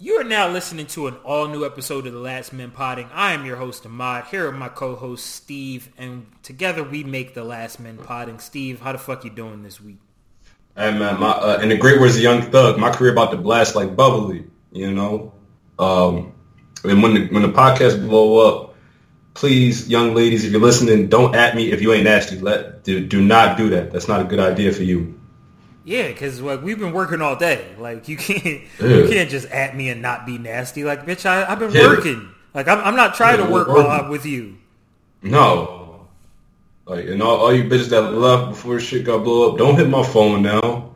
You are now listening to an all-new episode of The Last Men Podding. I am your host, Ahmad. Here are my co-host, Steve, and together we make The Last Men Podding. Steve, how the fuck you doing this week? Hey man, my uh, in the great words of Young Thug, my career about to blast like bubbly. You know, um, and when the when the podcast blow up, please, young ladies, if you're listening, don't at me if you ain't nasty. Let do, do not do that. That's not a good idea for you. Yeah, because like we've been working all day. Like you can't yeah. you can't just at me and not be nasty. Like bitch, I, have been yeah. working. Like I'm, I'm not trying yeah, to work while I'm with you. No. Like and all, all you bitches that left before shit got blow up, don't hit my phone now.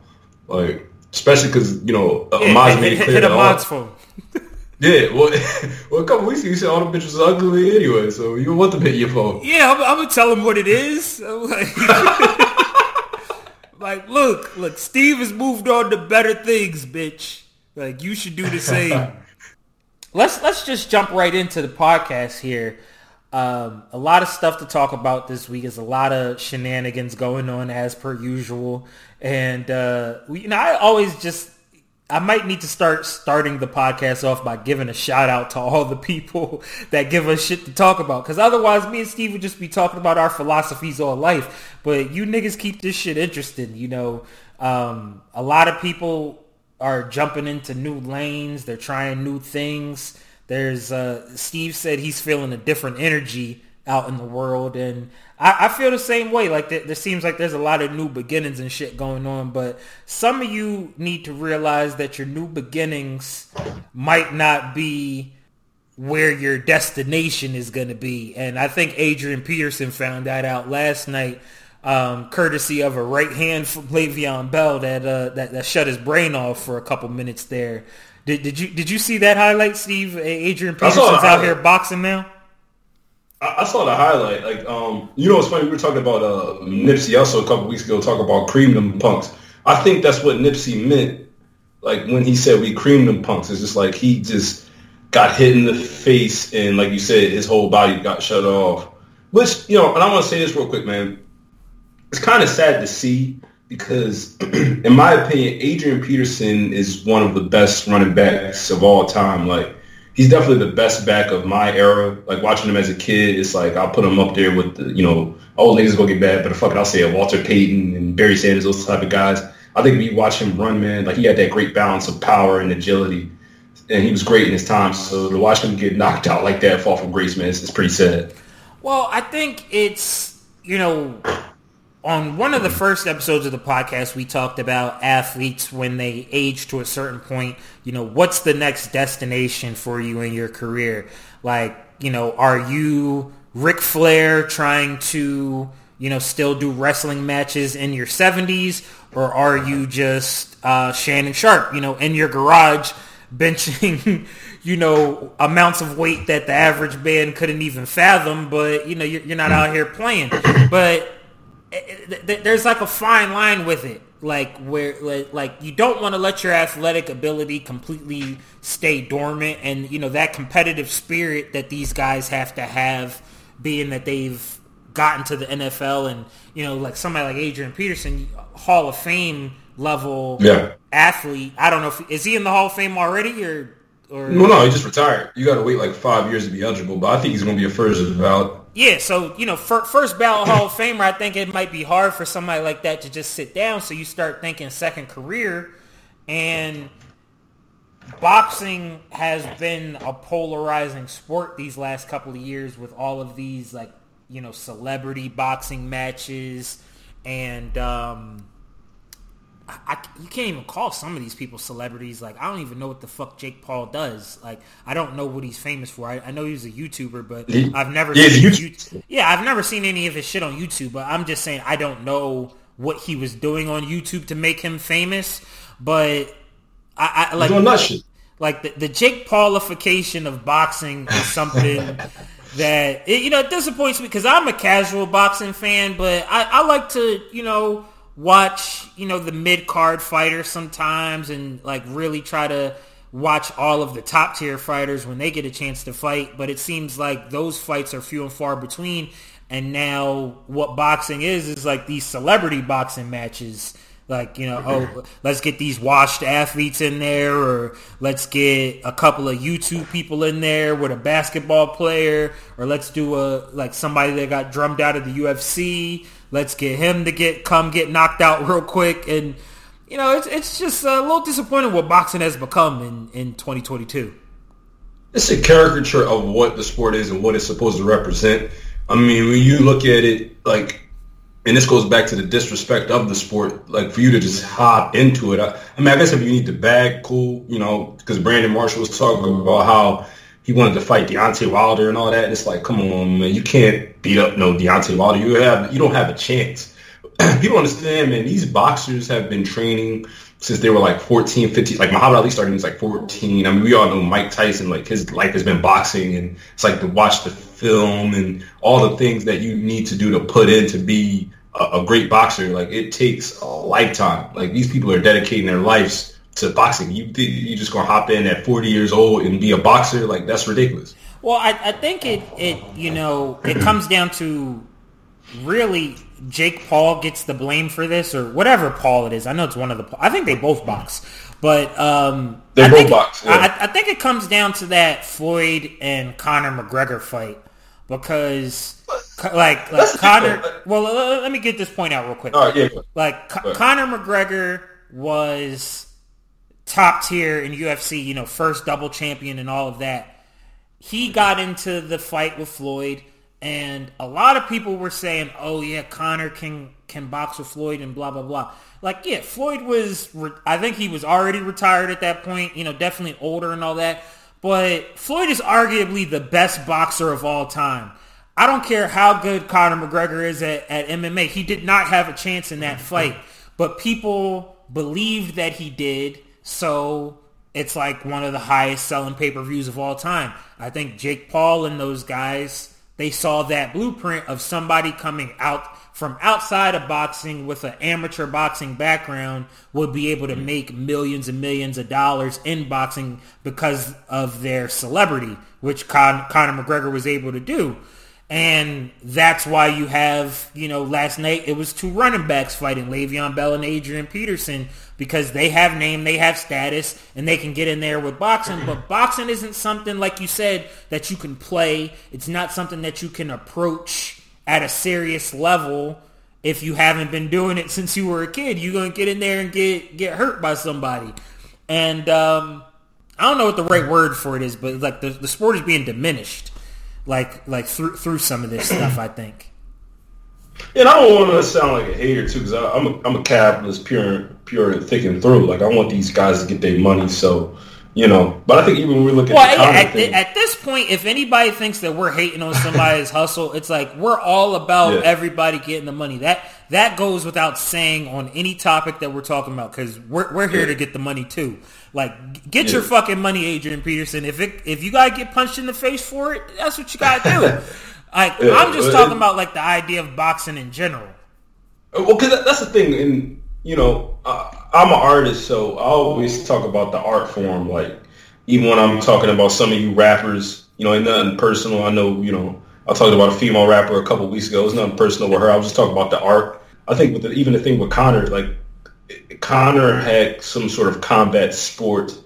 Like especially because you know uh, yeah, Amaz made it clear hit, hit Amaz's phone. yeah, well, well, a couple weeks ago you said all the bitches are ugly anyway, so you want to hit your phone. Yeah, I'm, I'm gonna tell them what it is. Like, like, look, look, Steve has moved on to better things, bitch. Like, you should do the same. let's let's just jump right into the podcast here. Um, a lot of stuff to talk about this week. There's a lot of shenanigans going on as per usual, and uh, we, you know, I always just I might need to start starting the podcast off by giving a shout out to all the people that give us shit to talk about. Because otherwise, me and Steve would just be talking about our philosophies all life. But you niggas keep this shit interesting. You know, um, a lot of people are jumping into new lanes. They're trying new things. There's uh, Steve said he's feeling a different energy out in the world, and I, I feel the same way. Like there, there seems like there's a lot of new beginnings and shit going on, but some of you need to realize that your new beginnings might not be where your destination is going to be. And I think Adrian Peterson found that out last night, um, courtesy of a right hand from Le'Veon Bell that, uh, that that shut his brain off for a couple minutes there. Did, did you did you see that highlight, Steve? Adrian Peterson's out here boxing now. I, saw the highlight. Like, um, you know, it's funny. We were talking about uh, Nipsey also a couple weeks ago, talking about cream them punks. I think that's what Nipsey meant. Like when he said we cream them punks, it's just like he just got hit in the face, and like you said, his whole body got shut off. Which you know, and I want to say this real quick, man. It's kind of sad to see because, in my opinion, Adrian Peterson is one of the best running backs of all time. Like he's definitely the best back of my era. Like watching him as a kid, it's like I'll put him up there with the, you know, old niggas gonna get bad, but fuck it, I'll say Walter Payton and Barry Sanders, those type of guys. I think you watch him run, man, like he had that great balance of power and agility, and he was great in his time. So to watch him get knocked out like that, fall from grace, man, it's, it's pretty sad. Well, I think it's you know on one of the first episodes of the podcast, we talked about athletes when they age to a certain point. You know, what's the next destination for you in your career? Like, you know, are you Ric Flair trying to, you know, still do wrestling matches in your 70s? Or are you just uh, Shannon Sharpe, you know, in your garage benching, you know, amounts of weight that the average man couldn't even fathom, but, you know, you're, you're not out here playing. But Eh, eh, there's like a fine line with it like where like you don't want to let your athletic ability completely stay dormant and you know that competitive spirit that these guys have to have being that they've gotten to the NFL and you know like somebody like Adrian Peterson Hall of Fame level yeah. athlete I don't know if is he in the Hall of Fame already or or? No no he just retired. You got to wait like 5 years to be eligible but I think he's going to be a first ballot. Yeah, so you know, first ballot Hall of Famer, I think it might be hard for somebody like that to just sit down. So you start thinking second career, and boxing has been a polarizing sport these last couple of years with all of these like you know celebrity boxing matches and um, I, you can't even call some of these people celebrities. Like I don't even know what the fuck Jake Paul does. Like I don't know what he's famous for. I, I know he's a YouTuber, but I've never yeah, seen YouTube. yeah, I've never seen any of his shit on YouTube. But I'm just saying I don't know what he was doing on YouTube to make him famous. But I, I like doing that shit. Like the, the Jake Paulification of boxing is something that it, you know it disappoints me because I'm a casual boxing fan, but I, I like to you know watch, you know, the mid card fighters sometimes and like really try to watch all of the top tier fighters when they get a chance to fight. But it seems like those fights are few and far between. And now what boxing is is like these celebrity boxing matches Like, you know, oh, let's get these washed athletes in there or let's get a couple of YouTube people in there with a basketball player or let's do a, like somebody that got drummed out of the UFC. Let's get him to get, come get knocked out real quick. And, you know, it's, it's just a little disappointing what boxing has become in, in 2022. It's a caricature of what the sport is and what it's supposed to represent. I mean, when you look at it, like and this goes back to the disrespect of the sport. Like for you to just hop into it. I, I mean, I guess if you need the bag, cool. You know, because Brandon Marshall was talking about how he wanted to fight Deontay Wilder and all that. It's like, come on, man, you can't beat up no Deontay Wilder. You have, you don't have a chance. People understand, man. These boxers have been training since they were like 14, 15. Like Muhammad Ali started when he was like 14. I mean, we all know Mike Tyson. Like his life has been boxing, and it's like to watch the film and all the things that you need to do to put in to be a, a great boxer. Like it takes a lifetime. Like these people are dedicating their lives to boxing. You you just gonna hop in at 40 years old and be a boxer? Like that's ridiculous. Well, I, I think it it you know it comes down to really Jake Paul gets the blame for this or whatever Paul it is. I know it's one of the. I think they both box, but um, they I both think, box. Yeah. I, I think it comes down to that Floyd and Conor McGregor fight because like like Conor. Well, let, let me get this point out real quick. All right, yeah. Like Co- Conor McGregor was top tier in UFC. You know, first double champion and all of that. He got into the fight with Floyd, and a lot of people were saying, "Oh yeah, Conor can can box with Floyd and blah blah blah." Like yeah, Floyd was. Re- I think he was already retired at that point. You know, definitely older and all that. But Floyd is arguably the best boxer of all time. I don't care how good Conor McGregor is at, at MMA. He did not have a chance in that fight. But people believed that he did. So it's like one of the highest selling pay-per-views of all time. I think Jake Paul and those guys, they saw that blueprint of somebody coming out from outside of boxing with an amateur boxing background would be able to make millions and millions of dollars in boxing because of their celebrity, which Con- Conor McGregor was able to do. And that's why you have, you know, last night it was two running backs fighting, Le'Veon Bell and Adrian Peterson, because they have name, they have status, and they can get in there with boxing. But boxing isn't something, like you said, that you can play. It's not something that you can approach at a serious level if you haven't been doing it since you were a kid. You're going to get in there and get, get hurt by somebody. And um, I don't know what the right word for it is, but like the, the sport is being diminished like like through through some of this stuff. I think. And I don't want to sound like a hater too, because I'm a, I'm a capitalist, pure pure and thick and through. Like I want these guys to get their money, so you know. But I think even when we look at well, yeah, at, thing, at, this point, if anybody thinks that we're hating on somebody's hustle, it's like we're all about yeah. everybody getting the money. That that goes without saying on any topic that we're talking about because we're we're here yeah. to get the money too. Like, get yeah. your fucking money, Adrian Peterson. If it if you gotta get punched in the face for it, that's what you gotta do. like, yeah, I'm just talking about like the idea of boxing in general. Well, because that's the thing, and you know, uh, I'm an artist, so I always talk about the art form. Like, even when I'm talking about some of you rappers, you know, ain't nothing personal. I know, you know, I talked about a female rapper a couple weeks ago. It's nothing personal with her. I was just talking about the art. I think with the, even the thing with Conor, like Conor had some sort of combat sport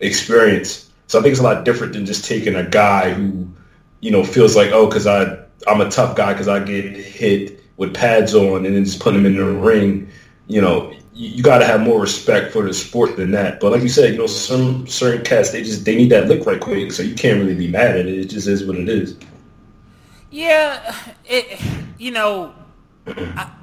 experience. So I think it's a lot different than just taking a guy who, you know, feels like, oh, because I I'm a tough guy because I get hit with pads on and then just put him in the ring. You know, you, you got to have more respect for the sport than that. But like you said, you know, some certain cats they just they need that lick right quick, so you can't really be mad at it. It just is what it is. Yeah, it you know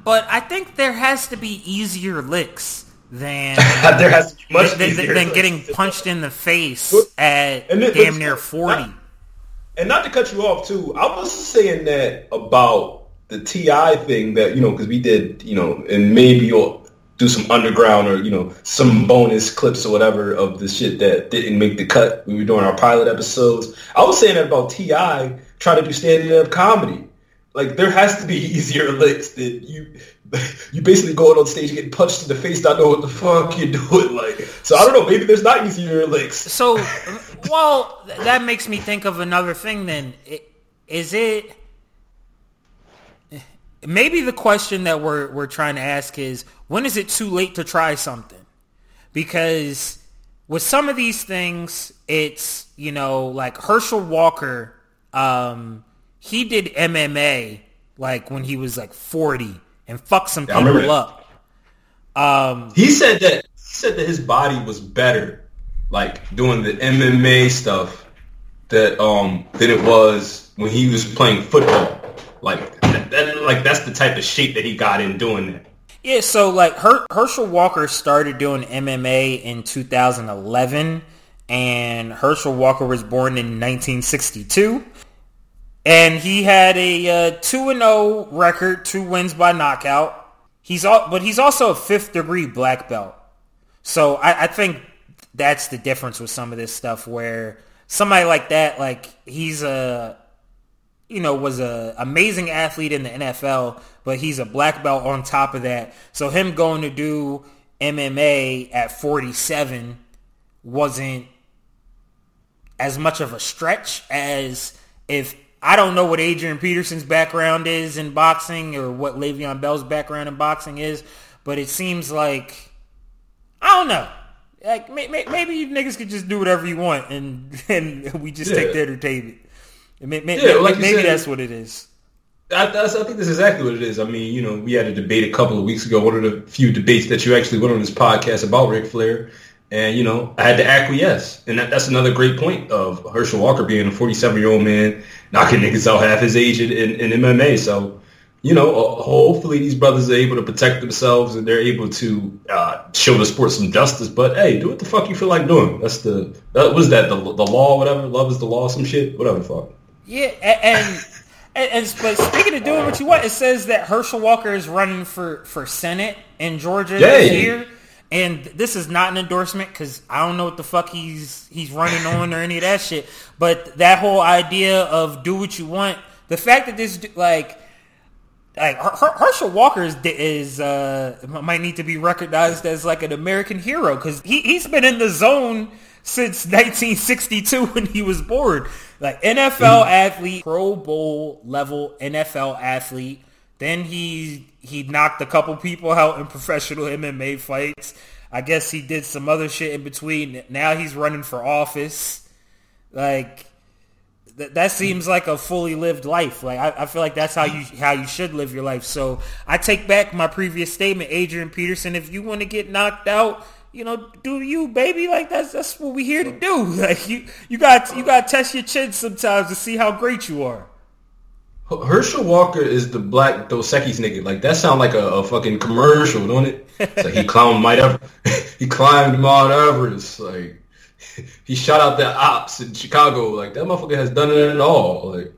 but I think there has to be easier licks than there has to be much than, than getting punched in the face at then, damn near forty. Not, and not to cut you off too, I was saying that about the T.I. thing that you know because we did you know and maybe you'll do some underground or you know some bonus clips or whatever of the shit that didn't make the cut when we were doing our pilot episodes. I was saying that about T.I. trying to do stand up comedy like there has to be easier licks that you you basically going on stage getting punched in the face, not know what the fuck you're doing. Like so, I don't know. Maybe there's not easier licks. So, well, that makes me think of another thing. Then is it? Maybe the question that we're we're trying to ask is when is it too late to try something? Because with some of these things, it's, you know, like Herschel Walker, um, he did MMA like when he was like 40 and fucked some Yeah, people up. Um, He said that he said that his body was better, like doing the MMA stuff, that um than it was when he was playing football. Like that, that- like that's the type of shape that he got in doing that. Yeah, so like Her- Herschel Walker started doing MMA in 2011, and Herschel Walker was born in 1962, and he had a uh, two and zero record, two wins by knockout. He's all, but he's also a fifth degree black belt. So I, I think that's the difference with some of this stuff, where somebody like that, like he's a you know, was a amazing athlete in the NFL, but he's a black belt on top of that. So him going to do MMA at 47 wasn't as much of a stretch as if I don't know what Adrian Peterson's background is in boxing or what Le'Veon Bell's background in boxing is, but it seems like I don't know. Like may, may, maybe you niggas could just do whatever you want, and and we just take the entertainment. May- may- Yeah, like maybe said- that's what it is. I, I think that's exactly what it is. I mean, you know, we had a debate a couple of weeks ago, one of the few debates that you actually went on this podcast about Ric Flair. And, you know, I had to acquiesce. And that, that's another great point of Herschel Walker being a 47-year-old man, knocking niggas out half his age in, in, in MMA. So, you know, uh, hopefully these brothers are able to protect themselves and they're able to uh, show the sport some justice. But, hey, do what the fuck you feel like doing. That's the, that was that, the, the law, whatever, love is the law, some shit, whatever the fuck. Yeah, and and, and but speaking of doing what you want, it says that Herschel Walker is running for for Senate in Georgia this year. And this is not an endorsement because I don't know what the fuck he's he's running on or any of that shit. But that whole idea of do what you want, the fact that this like like Her- Her- Herschel Walker is, is uh, might need to be recognized as like an American hero because he he's been in the zone since 1962 when he was born. Like NFL athlete, Pro Bowl level NFL athlete. Then he he knocked a couple people out in professional MMA fights. I guess he did some other shit in between. Now he's running for office. Like that, that seems like a fully lived life. Like I, I feel like that's how you how you should live your life. So I take back my previous statement, Adrian Peterson. If you want to get knocked out, you know, do you, baby? Like that's that's what we here to do. Like you you got you got to test your chin sometimes to see how great you are. Herschel Walker is the black Dos Equis nigga. Like that sound like a, a fucking commercial, don't it? It's like he climbed Mount Everest. he climbed Mount Everest. Like he shot out the ops in Chicago. Like that motherfucker has done it at all. Like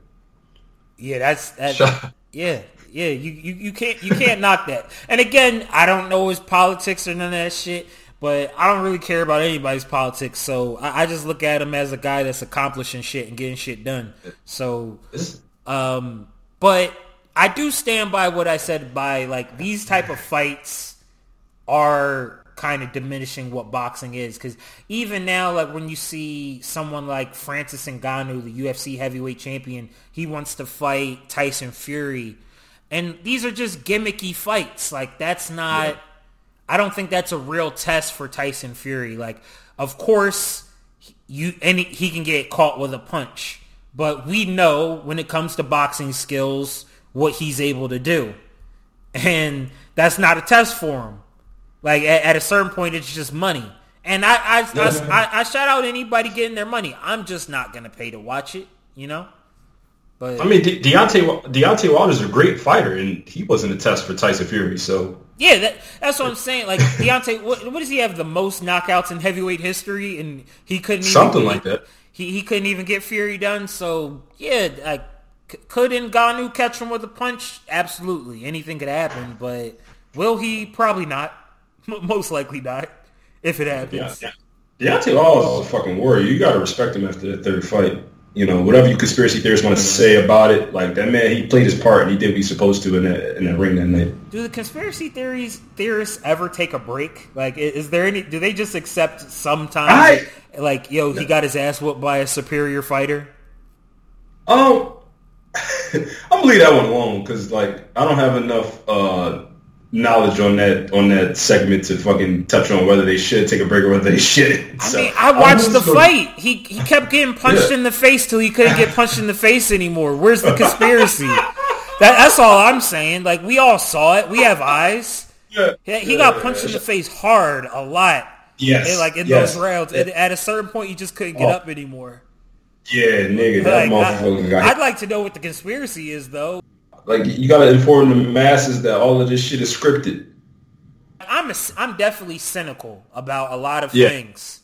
Yeah, that's that. Shut- Yeah, yeah. You, you you can't you can't knock that. And again, I don't know his politics or none of that shit. But I don't really care about anybody's politics, so I, I just look at him as a guy that's accomplishing shit and getting shit done. So this, Um, but I do stand by what I said by like these type of fights are kind of diminishing what boxing is because even now like when you see someone like Francis Ngannou the UFC heavyweight champion he wants to fight Tyson Fury. And these are just gimmicky fights. Like that's not I don't think that's a real test for Tyson Fury. Like of course you any he can get caught with a punch but we know when it comes to boxing skills what he's able to do and that's not a test for him like at, at a certain point it's just money and I I, I, I I shout out anybody getting their money i'm just not gonna pay to watch it you know but I mean, De- Deontay Deontay Wilder's a great fighter, and he wasn't a test for Tyson Fury. So Yeah, that, that's what I'm saying. Like Deontay, what, what does he have? The most knockouts in heavyweight history, and he couldn't even, something like that. He he couldn't even get Fury done. So yeah, like could Ngannou catch him with a punch? Absolutely, anything could happen. But will he? Probably not. Most likely not. If it happens. Yeah, Deontay Wilder is a fucking warrior. You got to respect him after that third fight. You know, whatever you conspiracy theorists want to say about it, like that man, he played his part and he did what he's supposed to in that in that ring that night. Do the conspiracy theories theorists ever take a break? Like, is there any? Do they just accept sometimes? I- like, yo, he got his ass whooped by a superior fighter. Um, I'm gonna leave that one alone because like I don't have enough uh knowledge on that on that segment to fucking touch on whether they should take a break or whether they shouldn't. I mean, I watched the fight. He he kept getting punched yeah. in the face till he couldn't get punched in the face anymore. Where's the conspiracy? that, that's all I'm saying. Like we all saw it. We have eyes. Yeah, he yeah, got punched in the face hard a lot. Yes, and like in yes. those rounds. And at a certain point, you just couldn't get oh. up anymore. Yeah, nigga, that like, motherfucker. I'd like to know what the conspiracy is, though. Like you gotta inform the masses that all of this shit is scripted. I'm a, I'm definitely cynical about a lot of yeah. things,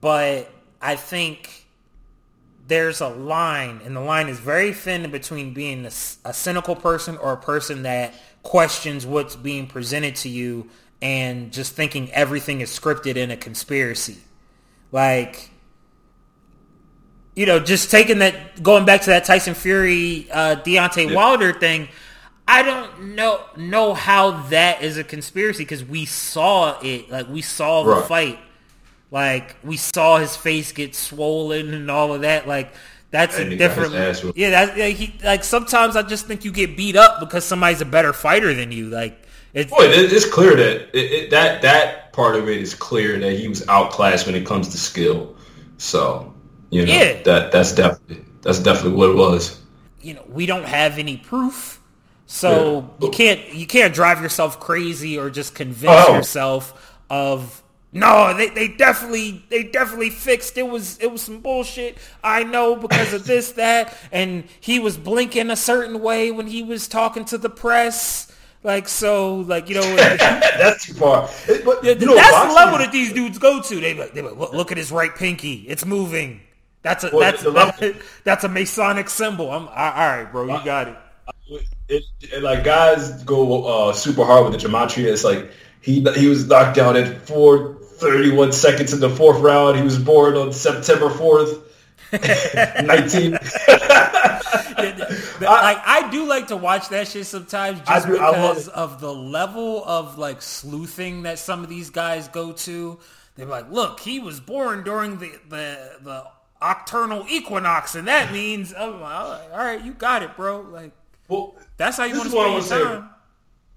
but I think there's a line, and the line is very thin between being a, a cynical person or a person that questions what's being presented to you and just thinking everything is scripted in a conspiracy. Like you know, just taking that, going back to that Tyson Fury, uh, Deontay yeah. Wilder thing, I don't know know how that is a conspiracy because we saw it, like we saw the right. fight, like we saw his face get swollen and all of that, like. That's and a different. Yeah, that's yeah, he like sometimes I just think you get beat up because somebody's a better fighter than you. Like it's, Boy, it's clear that it, it, that that part of it is clear that he was outclassed when it comes to skill. So you know, yeah. that that's definitely that's definitely what it was. You know, we don't have any proof, so yeah. you can't you can't drive yourself crazy or just convince oh. yourself of no, they, they definitely they definitely fixed it was it was some bullshit. I know because of this that and he was blinking a certain way when he was talking to the press. Like so, like you know, that's too far. But, you know, that's the level that these dudes go to. They like, they like, look, look at his right pinky, it's moving. That's a well, that's that, that's a Masonic symbol. I'm all right, bro. You got it. It, it, like guys go uh, super hard with the gematria. It's like he he was knocked out at four thirty one seconds in the fourth round. He was born on September fourth. 19 like I do like to watch that shit sometimes just do, because of the level of like sleuthing that some of these guys go to. They're like, look, he was born during the the, the octurnal equinox, and that means oh, all right, you got it, bro. Like, well, that's how you want to spend your time. Say,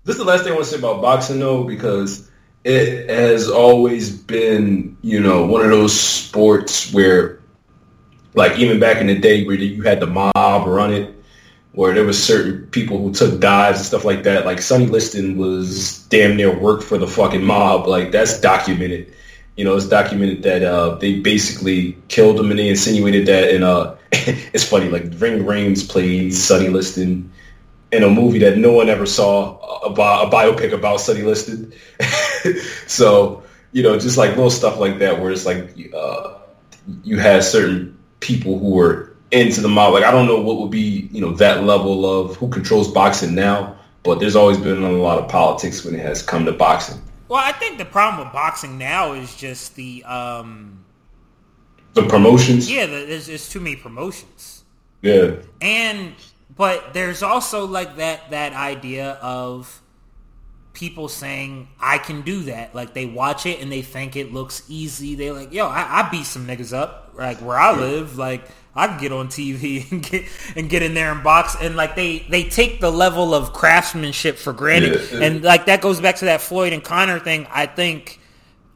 this is the last thing I want to say about boxing, though, because it has always been, you know, one of those sports where, like, even back in the day, where you had the mob run it, where there was certain people who took dives and stuff like that. Like Sonny Liston was damn near worked for the fucking mob. Like that's documented you know, it's documented that uh, they basically killed him and they insinuated that. And uh, it's funny, like Ving Rhames played Sonny Liston in a movie that no one ever saw about a biopic about Sonny Liston. so you know, just like little stuff like that, where it's like uh, you had certain people who were into the mob. Like I don't know what would be you know that level of who controls boxing now, but there's always been a lot of politics when it has come to boxing. Well, I think the problem with boxing now is just the um, the promotions. Yeah, there's, there's too many promotions. Yeah, and but there's also like that that idea of people saying I can do that. Like they watch it and they think it looks easy. They like, yo, I, I beat some niggas up. Like where I live, like I can get on TV and get and get in there and box. And like they they take the level of craftsmanship for granted. Yeah, and like that goes back to that Floyd and Conor thing. I think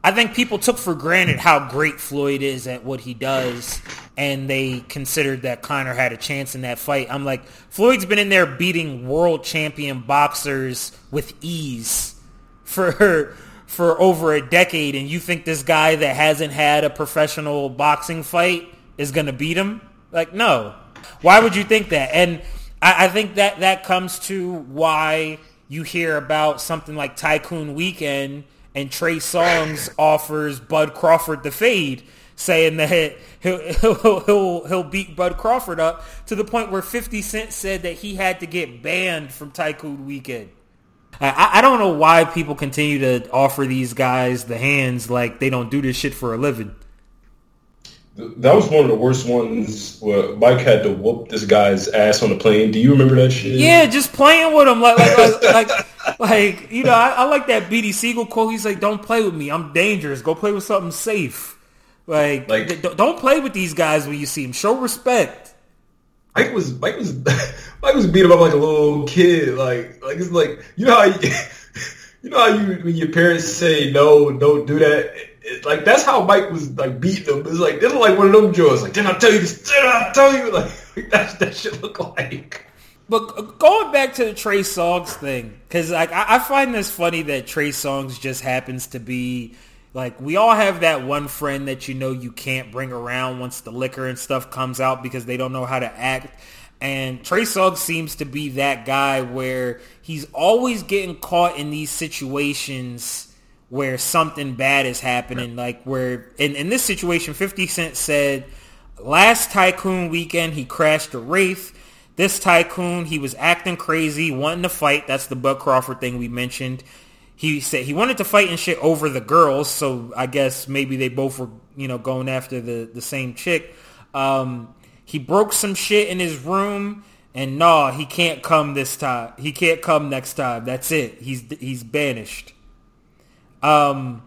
I think people took for granted how great Floyd is at what he does. And they considered that Conor had a chance in that fight. I'm like Floyd's been in there beating world champion boxers with ease for for over a decade. And you think this guy that hasn't had a professional boxing fight is going to beat him? Like, no. Why would you think that? And I, I think that that comes to why you hear about something like Tycoon Weekend and Trey Songz offers Bud Crawford the fade, saying that he'll, he'll, he'll, he'll beat Bud Crawford up to the point where 50 Cent said that he had to get banned from Tycoon Weekend. I, I don't know why people continue to offer these guys the hands like they don't do this shit for a living. That was one of the worst ones where Mike had to whoop this guy's ass on the plane. Do you remember that shit? Yeah, just playing with him like like like, like, like you know, I, I, like that Beanie Sigel quote. He's like, "Don't play with me. I'm dangerous. Go play with something safe." Like, like don't play with these guys when you see them. Show respect. Mike was Mike was Mike was beating him up like a little kid. Like like it's like you know how. You, you know how you when your parents say no, don't do that. Like that's how Mike was like beating them. It's like this is like one of them joys. Like didn't I tell you this? Didn't I tell you? Like that's that should look like. But going back to the Trey Songz thing, because like I, I find this funny that Trey Songz just happens to be like we all have that one friend that you know you can't bring around once the liquor and stuff comes out because they don't know how to act. And Trey Songz seems to be that guy where he's always getting caught in these situations where something bad is happening. Like where in, in this situation, 50 Cent said last Tycoon weekend he crashed a Wraith this tycoon, he was acting crazy, wanting to fight. That's the Bud Crawford thing we mentioned. He said he wanted to fight and shit over the girls, so I guess maybe they both were, you know, going after the, the same chick. Um, he broke some shit in his room, and nah, he can't come this time. He can't come next time. That's it. He's he's banished. Um,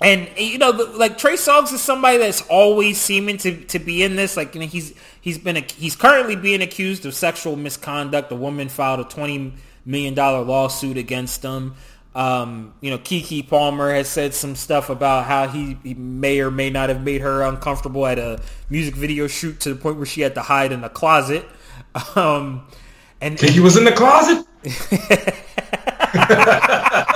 and you know, like Trey Songz is somebody that's always seeming to, to be in this. Like you know, he's he's been a, he's currently being accused of sexual misconduct. A woman filed a twenty million dollar lawsuit against him. Um, you know, Keke Palmer has said some stuff about how he, he, may or may not have made her uncomfortable at a music video shoot to the point where she had to hide in a closet. Um, and Keke was in the closet.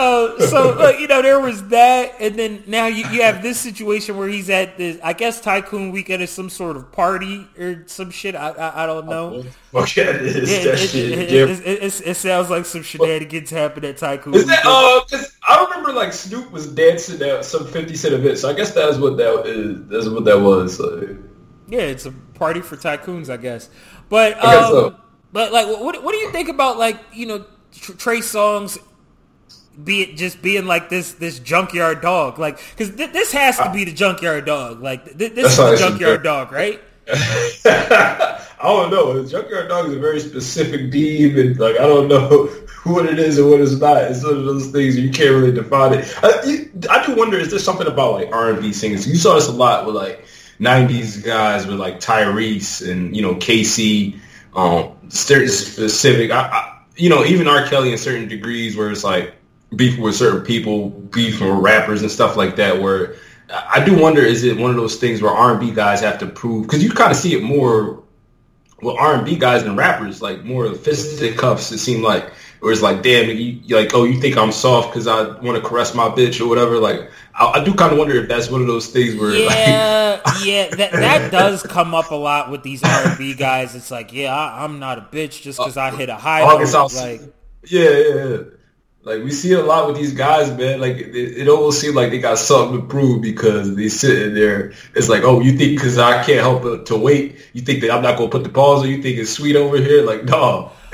uh, so uh, you know there was that, and then now you, you have this situation where he's at this. I guess Tycoon Weekend is some sort of party or some shit. I I, I don't know. Okay, it is it, that it, shit. It, yeah. it, it, it, sounds like some shenanigans happened at Tycoon. Is that? Uh, I remember like Snoop was dancing at some Fifty Cent event, so I guess that's what that is. That's what that was. So. Yeah, it's a party for tycoons, I guess. But um, so. but like, what what do you think about like you know Trey Songz be it just being like this this junkyard dog like because th- this has to be the junkyard dog like th- this is the junkyard dog right I don't know. The junkyard dog is a very specific beam, and like I don't know what it is and what it's not. It's one of those things you can't really define it. I, you, I do wonder, is there something about like R and B singers? You saw this a lot with like '90s guys with like Tyrese and you know K-Ci, um, certain specific. I, I, you know, even R. Kelly in certain degrees, where it's like beefing with certain people, beef with rappers and stuff like that. Where I do wonder, is it one of those things where R and B guys have to prove? Because you kind of see it more with R and B guys than rappers, like more fisticuffs. It seemed like, where it's like, damn, you like, oh, you think I'm soft because I want to caress my bitch or whatever. Like, I, I do kind of wonder if that's one of those things where, yeah, like, yeah, that that does come up a lot with these R and B guys. It's like, yeah, I, am not a bitch just because I hit a high note. Like, yeah, yeah, yeah. Like we see it a lot with these guys, man. Like it, it almost seems like they got something to prove because they sitting there. It's like, oh, you think because I can't help but to wait, you think that I'm not gonna put the pause, or you think it's sweet over here? Like, no.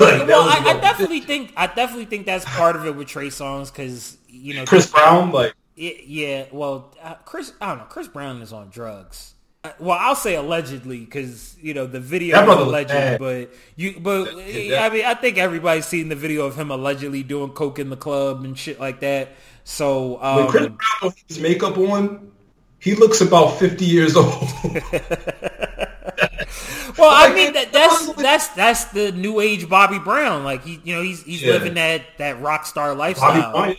like, well, I, I, definitely think I definitely think that's part of it with Trey Songz because you know Chris Brown, like, yeah. Well, uh, Chris, I don't know. Chris Brown is on drugs. Well, I'll say allegedly because you know the video is alleged, but you, but I mean, I think everybody's seen the video of him allegedly doing coke in the club and shit like that. So um, when Chris Brown his makeup on, he looks about fifty years old. well, I mean that, that's that's that's the new age Bobby Brown. Like he, you know, he's he's yeah. living that that rock star lifestyle.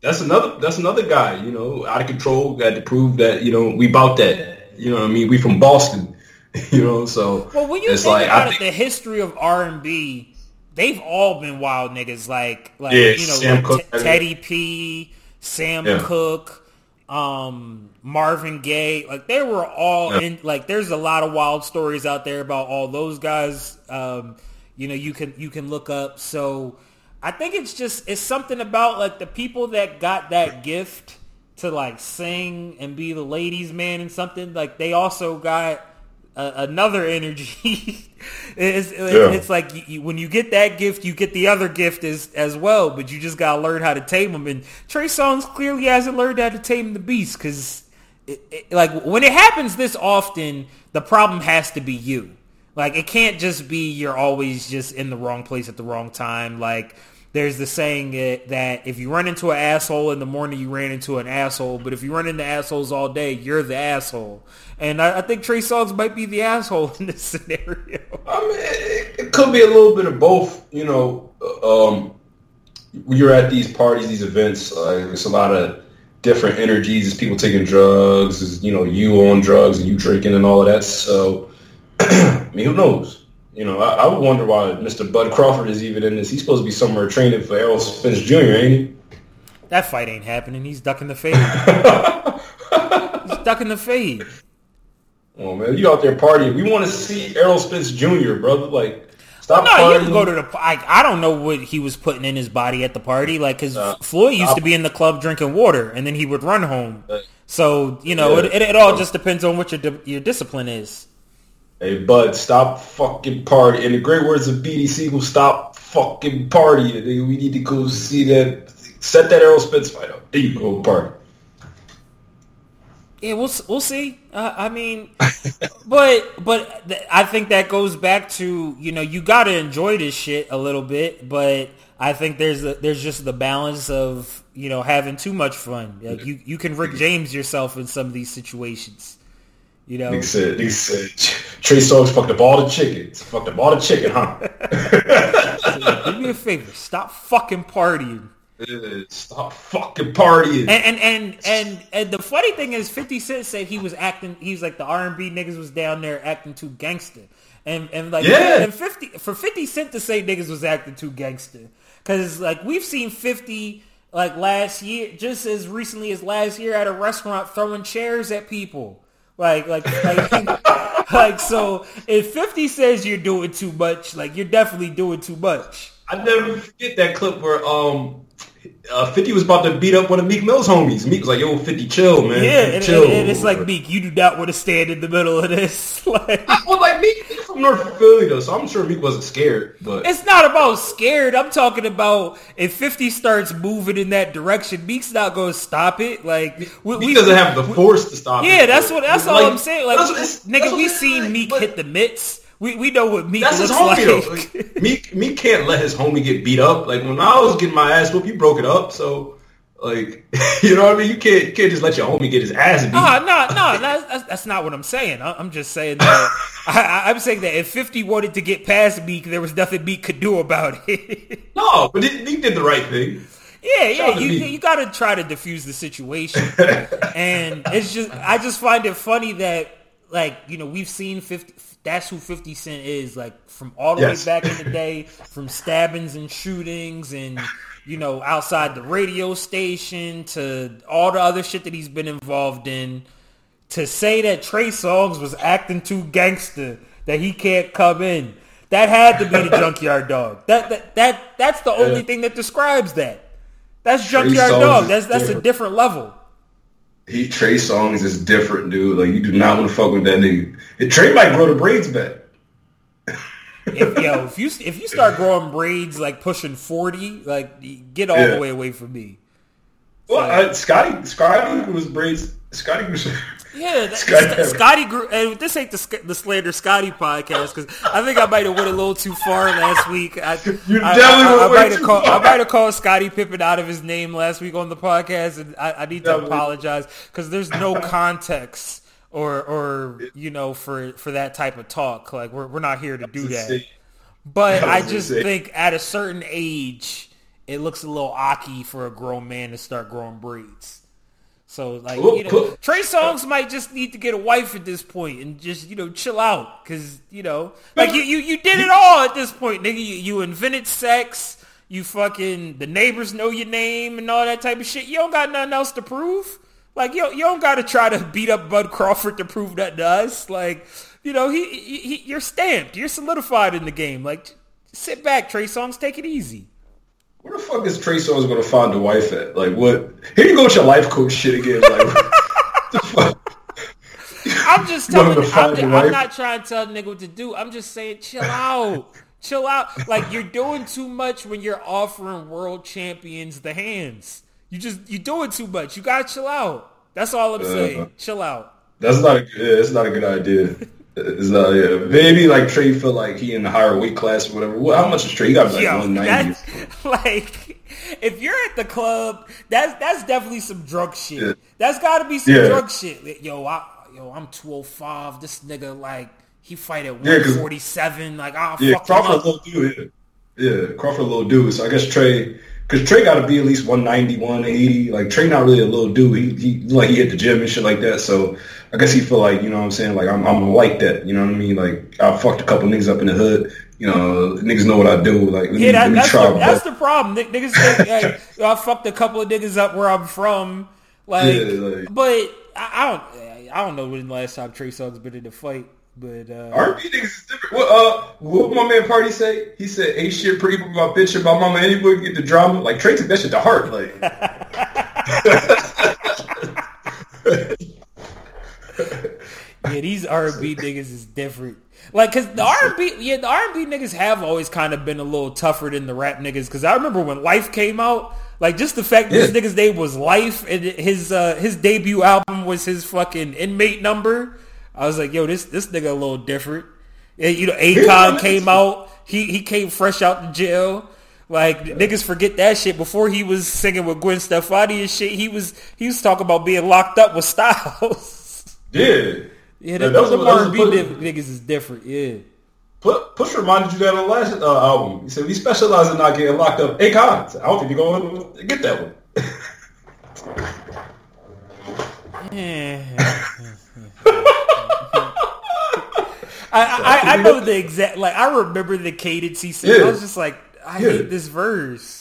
That's another that's another guy. You know, out of control. Got to prove that you know we about that. You know what I mean? We from Boston. You know, so well, when you think like, about it, the history of R and B, they've all been wild niggas. Like, like yeah, you know, Sam like T- Teddy P, Sam yeah. Cooke, um, Marvin Gaye. Like, they were all yeah. in. Like, there's a lot of wild stories out there about all those guys. Um, you know, you can you can look up. So, I think it's just it's something about like the people that got that gift to like sing and be the ladies man and something like they also got a, another energy. It's, yeah. it's like you, when you get that gift you get the other gift as as well but you just gotta learn how to tame them and Trey Songz clearly hasn't learned how to tame the beast because like when it happens this often the problem has to be you. Like it can't just be you're always just in the wrong place at the wrong time. Like there's the saying that if you run into an asshole in the morning, you ran into an asshole. But if you run into assholes all day, you're the asshole. And I, I think Trey Songz might be the asshole in this scenario. I mean, it, it could be a little bit of both. You know, um, you're at these parties, these events. Uh, it's a lot of different energies. There's people taking drugs. There's, you know, you on drugs and you drinking and all of that. So, I mean, who knows? You know, I, I, would wonder why Mr. Bud Crawford is even in this. He's supposed to be somewhere training for Errol Spence Jr., ain't he? That fight ain't happening. He's ducking the fade. He's ducking the fade. Oh man, you out there partying? We want to see Errol Spence Jr., brother. Like, stop. No, you can go to the. I, I don't know what he was putting in his body at the party. Like, because uh, Floyd used to be in the club drinking water, and then he would run home. So you know, yeah. it, it, it, all just depends on what your your discipline is. Hey, bud, stop fucking party. In the great words of BD Sigel, stop fucking party. We need to go see that. Set that Errol Spence fight up. There you go, party. Yeah, we'll we'll see. Uh, I mean, but but th- I think that goes back to you know you got to enjoy this shit a little bit, but I think there's a, there's just the balance of you know having too much fun. Like you you can Rick James yourself in some of these situations. You know, he said, he said, Trey Songz fucked up all the chickens. Fucked up all the chicken, huh? so, do me a favor, stop fucking partying. Stop fucking partying. And, and and and and the funny thing is, Fifty Cent said he was acting. He was like the R and B niggas was down there acting too gangster. And and like yeah. and fifty for Fifty Cent to say niggas was acting too gangster because like we've seen Fifty like last year, just as recently as last year at a restaurant throwing chairs at people. Like, like, like, like, so if 50 says you're doing too much, like, you're definitely doing too much. I never forget that clip where, um, uh, 50 was about to beat up one of Meek Mill's homies. Meek was like, yo, 50, chill, man. Yeah, and, chill. And, and, it's like, Meek, you do not want to stand in the middle of this. like, well, like, Meek from North Philly, though, so I'm sure Meek wasn't scared. But It's not about scared. I'm talking about if 50 starts moving in that direction, Meek's not going to stop it. Like, we, Meek we, doesn't have the force to stop yeah, it. Yeah, that's what. That's all I'm saying. Like, nigga, we seen Meek hit the mitts. We we know what Meek That's looks his homie, like. like. Meek Meek can't let his homie get beat up. Like when I was getting my ass whooped, he broke it up. So like you know what I mean? You can't you can't just let your homie get his ass beat. No, no, no. That's, that's not what I'm saying. I'm just saying that I, am saying that if 50 wanted to get past Meek, there was nothing Meek could do about it. no, but Meek did the right thing. Yeah, yeah, you, you got to try to diffuse the situation, and it's just I just find it funny that like you know we've seen 50 that's who 50 Cent is, like from all the yes. way back in the day, from stabbings and shootings and you know outside the radio station to all the other shit that he's been involved in. To say that Trey Songz was acting too gangster, that he can't come in, that had to be the Junkyard Dog. That that that that's the only thing that describes that. That's Junkyard Dog. That's that's a different level he Trey Songz is different, dude. Like you do not want to fuck with that nigga. And Trey might grow the braids back. if, yo, if you if you start growing braids like pushing forty, like get all yeah. the way away from me. Well, uh, Scottie, Scottie was braids. Scottie was. Yeah, Scottie, Scottie grew. And this ain't the, the slander Scottie podcast because I think I might have went a little too far last week. I, you I, definitely I, I, might have called. I might have called Scottie Pippen out of his name last week on the podcast, and I, I need to apologize because there's no context or or you know for for that type of talk. Like we're we're not here to do that. But I just think at a certain age, it looks a little ocky for a grown man to start growing braids. So like you know, Trey Songz might just need to get a wife at this point and just you know chill out because you know like you, you you did it all at this point, nigga. You, you invented sex. You fucking the neighbors know your name and all that type of shit. You don't got nothing else to prove. Like you you don't got to try to beat up Bud Crawford to prove that to us. Like you know he, he, he you're stamped. You're solidified in the game. Like sit back, Trey Songz. Take it easy. Where the fuck is Trey Songz going to find a wife at? Like, what? Here you go with your life coach shit again. Like, the fuck? I'm just telling. I'm, I'm not trying to tell nigga what to do. I'm just saying, chill out, chill out. Like you're doing too much when you're offering world champions the hands. You just you're doing too much. You gotta chill out. That's all I'm uh, saying. Chill out. That's not a. good. Yeah, that's not a good idea. It's not, yeah. Maybe like Trey feel like he in the higher weight class or whatever. Well, how much is Trey? He got like Yo, 190. Like, if you're at the club, that's that's definitely some drug shit. Yeah. That's got to be some yeah. drug shit. Yo, I, yo, I'm 205. This nigga, like, he fight at 147. Yeah, like, I'll yeah, fuck Crawford a little dude. Yeah. yeah, Crawford a little dude. So I guess Trey because Trey got to be at least 190, 180. Like Trey not really a little dude. He, he like he hit the gym and shit like that. So I guess he feel like you know what I'm saying. Like I'm I'm like that. You know what I mean? Like I fucked a couple niggas up in the hood. You know, niggas know what I do. Like yeah, that, that's, the, that's the problem. Niggas think hey, I fucked a couple of niggas up where I'm from. Like, yeah, like but I, I, don't I don't know when the last time Trey Songz been in a fight. But uh, R&B niggas is different. What uh, what my man Party say? He said, "Ain't shit pretty but my bitch and my mama." Anybody get the drama? Like Trey took that shit to heart. Like, yeah, these R&B niggas is different. Like, cause the R&B, yeah, the R&B niggas have always kind of been a little tougher than the rap niggas. Cause I remember when Lyfe came out, like just the fact yeah. this nigga's name was Lyfe and his uh, his debut album was his fucking inmate number. I was like, yo, this this nigga a little different. And, you know, Akon came out. He he came fresh out the jail. Like yeah. niggas forget that shit. Before he was singing with Gwen Stefani and shit, he was he was talking about being locked up with Styles. Yeah, yeah. The, the R&B niggas is different. Yeah. Push reminded you that on the last uh, album. He said we specialize in not getting locked up. Akon. I don't think you're going to get that one. yeah. I, I, I, know the exact like I remember the cadence he said. Yeah. I was just like, I yeah. hate this verse.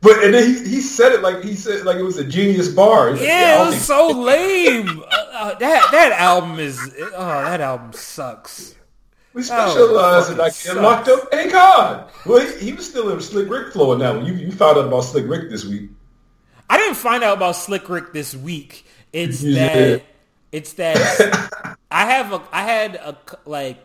But and then he, he said it like he said like it was a genius bar. yeah, yeah, it was so lame. uh, uh, that that album is oh that album sucks. We specialize in like getting locked up. Hey God, well he, he, was still in Slick Rick flow in that one. You you found out about Slick Rick this week. I didn't find out about Slick Rick this week. It's that it's that I have a I had a like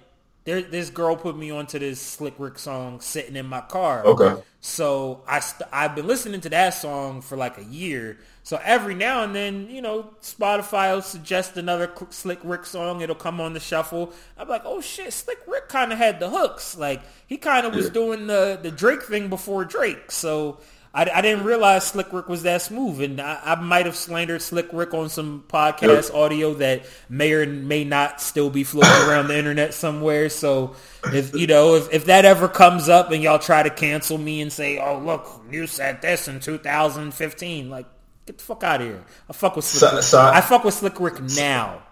there this girl put me onto this Slick Rick song sitting in my car. Okay. So I st- I've been listening to that song for like a year. So every now and then, you know, Spotify will suggest another Slick Rick song. It'll come on the shuffle. I'm like, oh shit, Slick Rick kind of had the hooks. Like he kind of was yeah. doing the the Drake thing before Drake. So I, I, didn't realize Slick Rick was that smooth, and I, I might have slandered Slick Rick on some podcast audio that may or may not still be floating around the internet somewhere. So, if you know, if, if that ever comes up and y'all try to cancel me and say, "Oh, look, you said this in 2015," like get the fuck out of here. I fuck with Slick. So, Rick. So I fuck with Slick Rick now.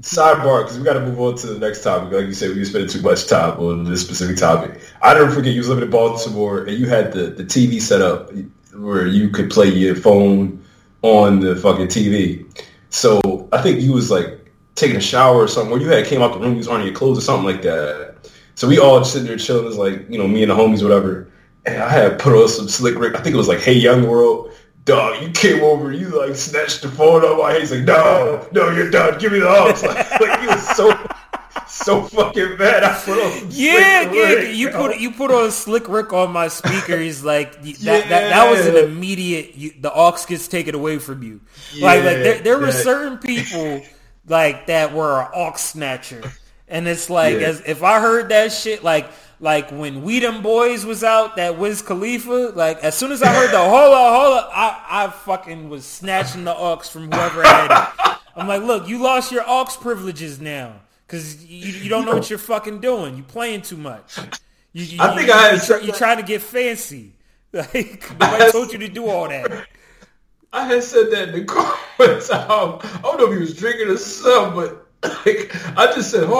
Sidebar, because we got to move on to the next topic. Like you said, we spending too much time on this specific topic. I never forget you was living in Baltimore and you had the, the TV set up where you could play your phone on the fucking TV. So I think you was like taking a shower or something, or you had came out the room, you was on your clothes or something like that. So we all sitting there chilling, as like you know me and the homies, whatever. And I had put on some slick Rick. I think it was like Hey Young World dog, you came over, you like snatched the phone out my hand. He's like, no, no, you're done. Give me the hugs. Like, like he was so so fucking bad. I put on yeah, yeah. Rick, you put you put on Slick Rick on my speaker. He's like that. Yeah. that, that was an immediate. You, the aux gets taken away from you. Yeah, like like there, there were certain people like that were an aux snatcher, and it's like yeah. as if I heard that shit like like when We Dem Boyz was out, that Wiz Khalifa, like as soon as I heard the hola hola, I, I fucking was snatching the aux from whoever had it. I'm like, look, you lost your aux privileges now because you, you don't know what you're fucking doing. You playing too much. You, you, I think you, I had you, you're trying to get fancy. Like nobody told you to do all that. I had said that in the car one time. I don't know if he was drinking or something, but like I just said, "Oh,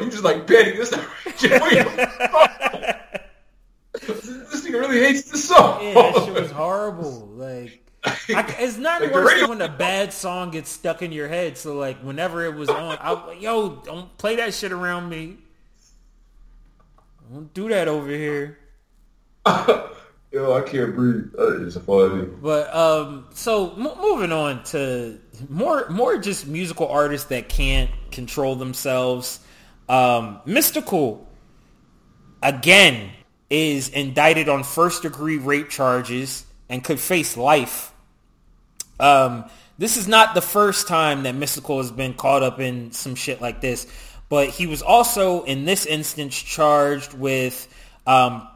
oh," you just like panic. This this nigga really hates the song. Yeah, that shit was horrible. Like. I, it's not like worse than when a bad song gets stuck in your head. So like whenever it was on, I like, yo, don't play that shit around me. Don't do that over here. Yo, I can't breathe. That is funny. But um, so m- moving on to more more just musical artists that can't control themselves. Um, Mystikal again is indicted on first degree rape charges and could face life. Um, this is not the first time that Mystikal has been caught up in some shit like this. but he was also in this instance charged with um,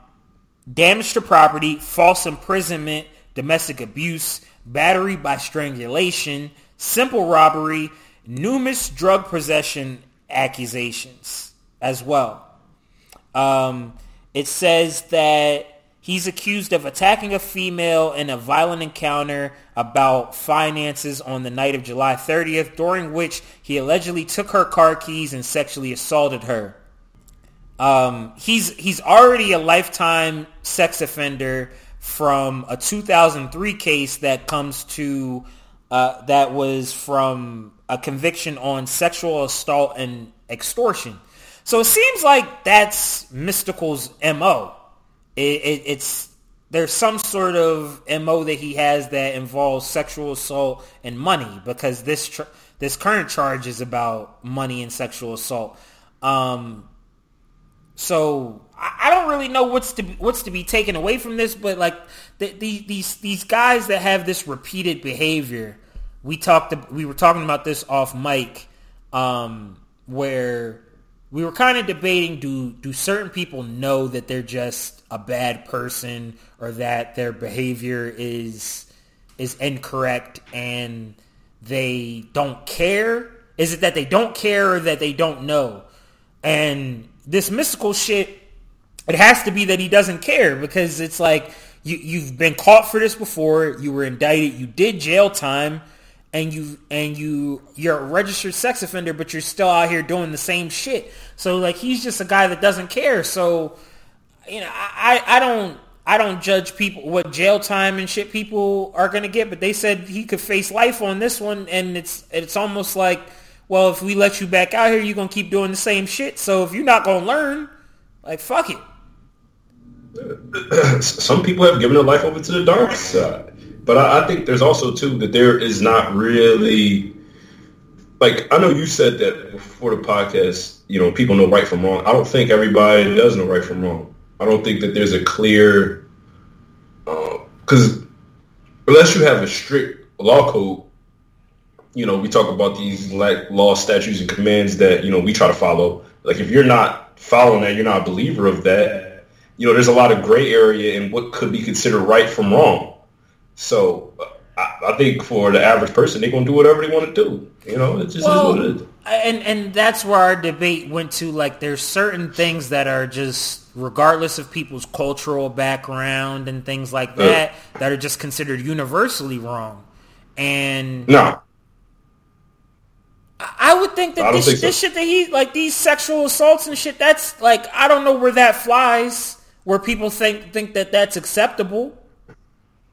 damage to property, false imprisonment, domestic abuse, battery by strangulation, simple robbery, numerous drug possession accusations as well. Um, it says that he's accused of attacking a female in a violent encounter about finances on the night of July 30th, during which he allegedly took her car keys and sexually assaulted her. Um, he's he's already a lifetime sex offender from a 2003 case that comes to uh, that was from a conviction on sexual assault and extortion. So it seems like that's Mystikal's mo. It, it, it's there's some sort of mo that he has that involves sexual assault and money because this tr- this current charge is about money and sexual assault. Um, so I, don't really know what's to be, what's to be taken away from this, but like the, the, these these guys that have this repeated behavior, we talked we were talking about this off mic, um, where we were kind of debating do do certain people know that they're just a bad person or that their behavior is is incorrect and they don't care? Is it that they don't care or that they don't know? And this Mystikal shit, it has to be that he doesn't care because it's like you you've been caught for this before. You were indicted. You did jail time, and you and you you're a registered sex offender, but you're still out here doing the same shit. So like he's just a guy that doesn't care. So you know I I don't. I don't judge people what jail time and shit people are gonna get, but they said he could face life on this one, and it's it's almost like well, if we let you back out here, you're to keep doing the same shit. So if you're not to learn, like, fuck it. Some people have given their life over to the dark side. But I, I think there's also, too, that there is not really... Like, I know you said that before the podcast, you know, people know right from wrong. I don't think everybody does know right from wrong. I don't think that there's a clear... Because uh, unless you have a strict law code, you know, we talk about these like law, statutes, and commands that you know we try to follow. Like if you're not following that, you're not a believer of that. You know, there's a lot of gray area in what could be considered right from wrong. So I, I think for the average person, they're gonna do whatever they want to do. You know, it just well, is what it is. And and that's where our debate went to. Like, there's certain things that are just regardless of people's cultural background and things like that, uh, that are just considered universally wrong. And no, I would think that this, think so. this shit that he like these sexual assaults and shit. That's like I don't know where that flies. Where people think think that that's acceptable.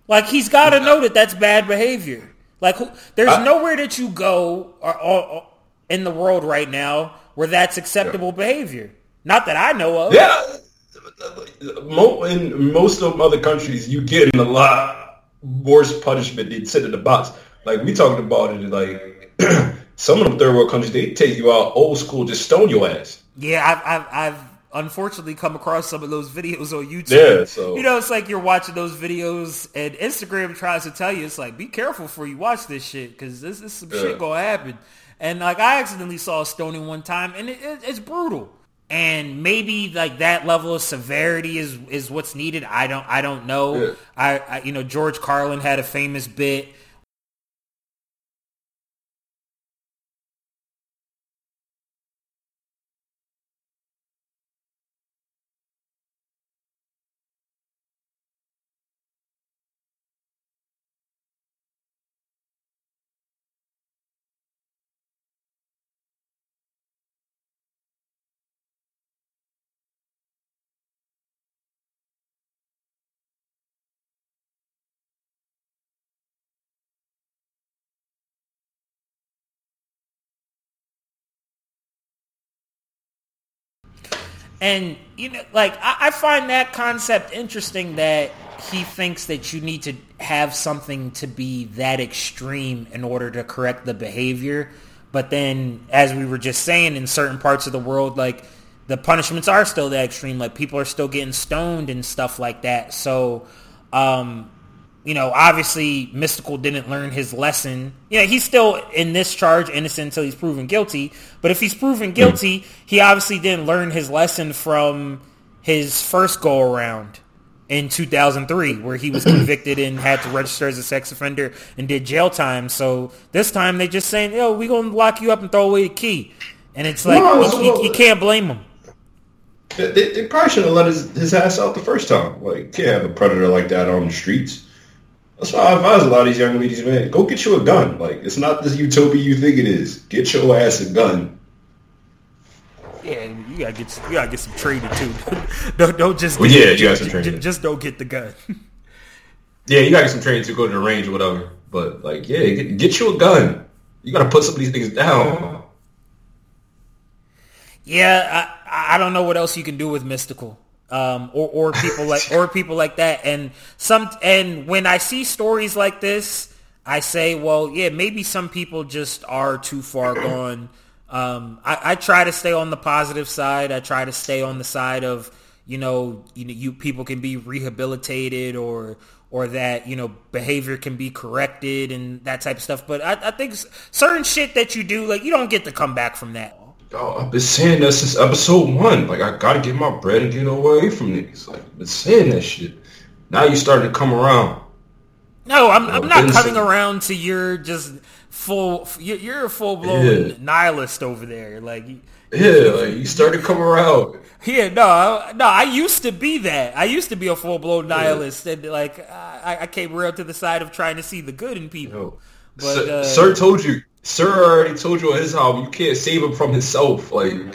Like he's got to know that that's bad behavior. Like there's I, nowhere that you go or, or, or, in the world right now where that's acceptable yeah. behavior. Not that I know of. Yeah, in most of other countries, you get a lot worse punishment than sit in the box. Like we talking about it, like some of them third world countries, they take you out old school, just stone your ass. Yeah, I've, I've, I've unfortunately come across some of those videos on YouTube. Yeah, so you know, it's like you're watching those videos, and Instagram tries to tell you, it's like, be careful before you watch this shit, because this is some yeah. shit gonna happen. And like, I accidentally saw a stoning one time, and it, it, it's brutal. And maybe like that level of severity is is what's needed. I don't I don't know. Yeah. I, I you know George Carlin had a famous bit And you know, like I, I, find that concept interesting that he thinks that you need to have something to be that extreme in order to correct the behavior. But then, as we were just saying, in certain parts of the world, like the punishments are still that extreme. Like people are still getting stoned and stuff like that. So, um, you know, obviously Mystikal didn't learn his lesson. You know, he's still in this charge innocent until he's proven guilty. But if he's proven hmm. guilty, he obviously didn't learn his lesson from his first go around in 2003 where he was convicted and had to register as a sex offender and did jail time. So this time they're just saying, yo, we're going to lock you up and throw away the key. And it's like, no, you, you, you, can't blame him. They, they, probably should have let his, his ass out the first time. Like, can't have a predator like that on the streets. That's why I advise a lot of these young ladies, man, go get you a gun. Like, it's not this utopia you think it is. Get your ass a gun yeah, you gotta get you gotta get some training too. don't don't just well, yeah, you got some training. Just, don't get the gun. yeah, you gotta get some training to go to the range or whatever. But like, yeah, get, get you a gun. You gotta put some of these things down. Yeah, I I don't know what else you can do with Mystikal. Um, or, or people like or people like that and some and when I see stories like this I say well yeah maybe some people just are too far gone um, I, I, try to stay on the positive side. I try to stay on the side of you know you, you people can be rehabilitated or or that you know behavior can be corrected and that type of stuff. But I, I think certain shit that you do like you don't get to come back from that. Oh, I've been saying that since episode one. Like I gotta get my bread and get away from niggas. Like I've been saying that shit. Now you starting to come around. No, I'm, I'm not coming around to your just full. You're a full blown yeah. nihilist over there. Like yeah, like you started to come around. Yeah, no, no. I used to be that. I used to be a full blown nihilist, yeah. and like I, I came real to the side of trying to see the good in people. Yo, but sir, uh, sir, told you. Sir already told you on his album you can't save him from himself. Like I'm,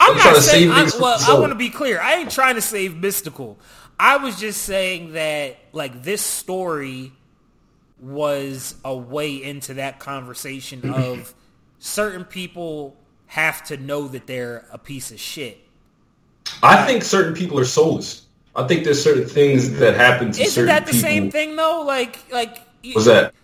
I'm not trying to saying, save I, well, I want to be clear. I ain't trying to save Mystikal. I was just saying that like this story was a way into that conversation mm-hmm. of certain people have to know that they're a piece of shit. I think certain people are soulless. I think there's certain things that happen to Isn't certain that the people. same thing though? Like, like what's that?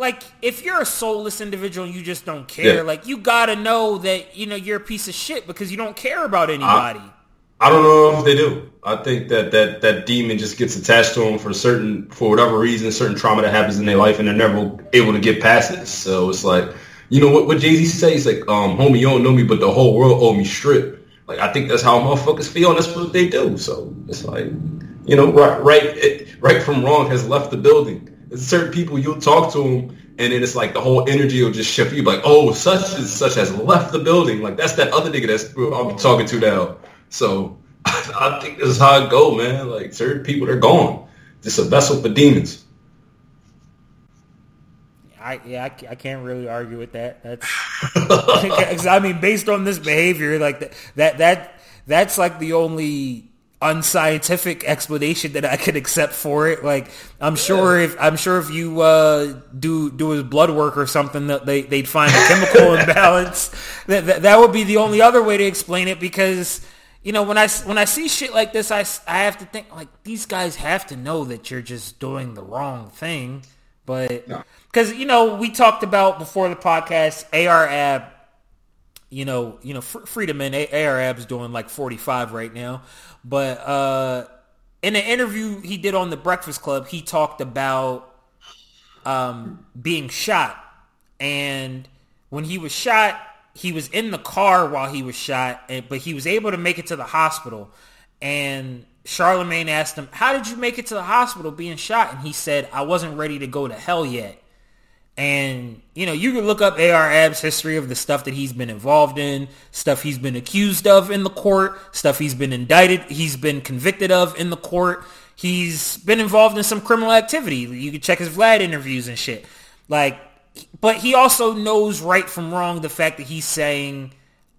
Like, if you're a soulless individual and you just don't care, yeah. like you gotta know that you know you're a piece of shit because you don't care about anybody. I, I don't know if they do. I think that, that that demon just gets attached to them for certain for whatever reason, certain trauma that happens in their life, and they're never able to get past it. So it's like, you know what what Jay Z says? Like, um, homie, you don't know me, but the whole world owe me strip. Like, I think that's how motherfuckers feel, and that's what they do. So it's like, you know, right right right from wrong has left the building. There's certain people you'll talk to them, and then it's like the whole energy will just shift. You like, oh, such and such has left the building. Like that's that other nigga that's I'm talking to now. So I think this is how it go, man. Like certain people, they're gone. Just a vessel for demons. I yeah, I, I can't really argue with that. That's I mean, based on this behavior, like that that that that's like the only unscientific explanation that I could accept for it. Like I'm sure if I'm sure if you uh, do do his blood work or something that they they'd find a chemical imbalance. That, that that would be the only other way to explain it because you know, when I when I see shit like this, I, I have to think like these guys have to know that you're just doing the wrong thing. But because no. you know, we talked about before the podcast, AR Ab, you know, you know, Freedom and AR Ab's doing like 45 right now. But uh, in an interview he did on the Breakfast Club, he talked about um, being shot, and when he was shot, he was in the car while he was shot, but he was able to make it to the hospital. And Charlemagne asked him, "How did you make it to the hospital being shot?" And he said, "I wasn't ready to go to hell yet." And you know, you can look up AR Ab's history of the stuff that he's been involved in, stuff he's been accused of in the court, stuff he's been indicted, he's been convicted of in the court. He's been involved in some criminal activity. You can check his Vlad interviews and shit. Like but he also knows right from wrong the fact that he's saying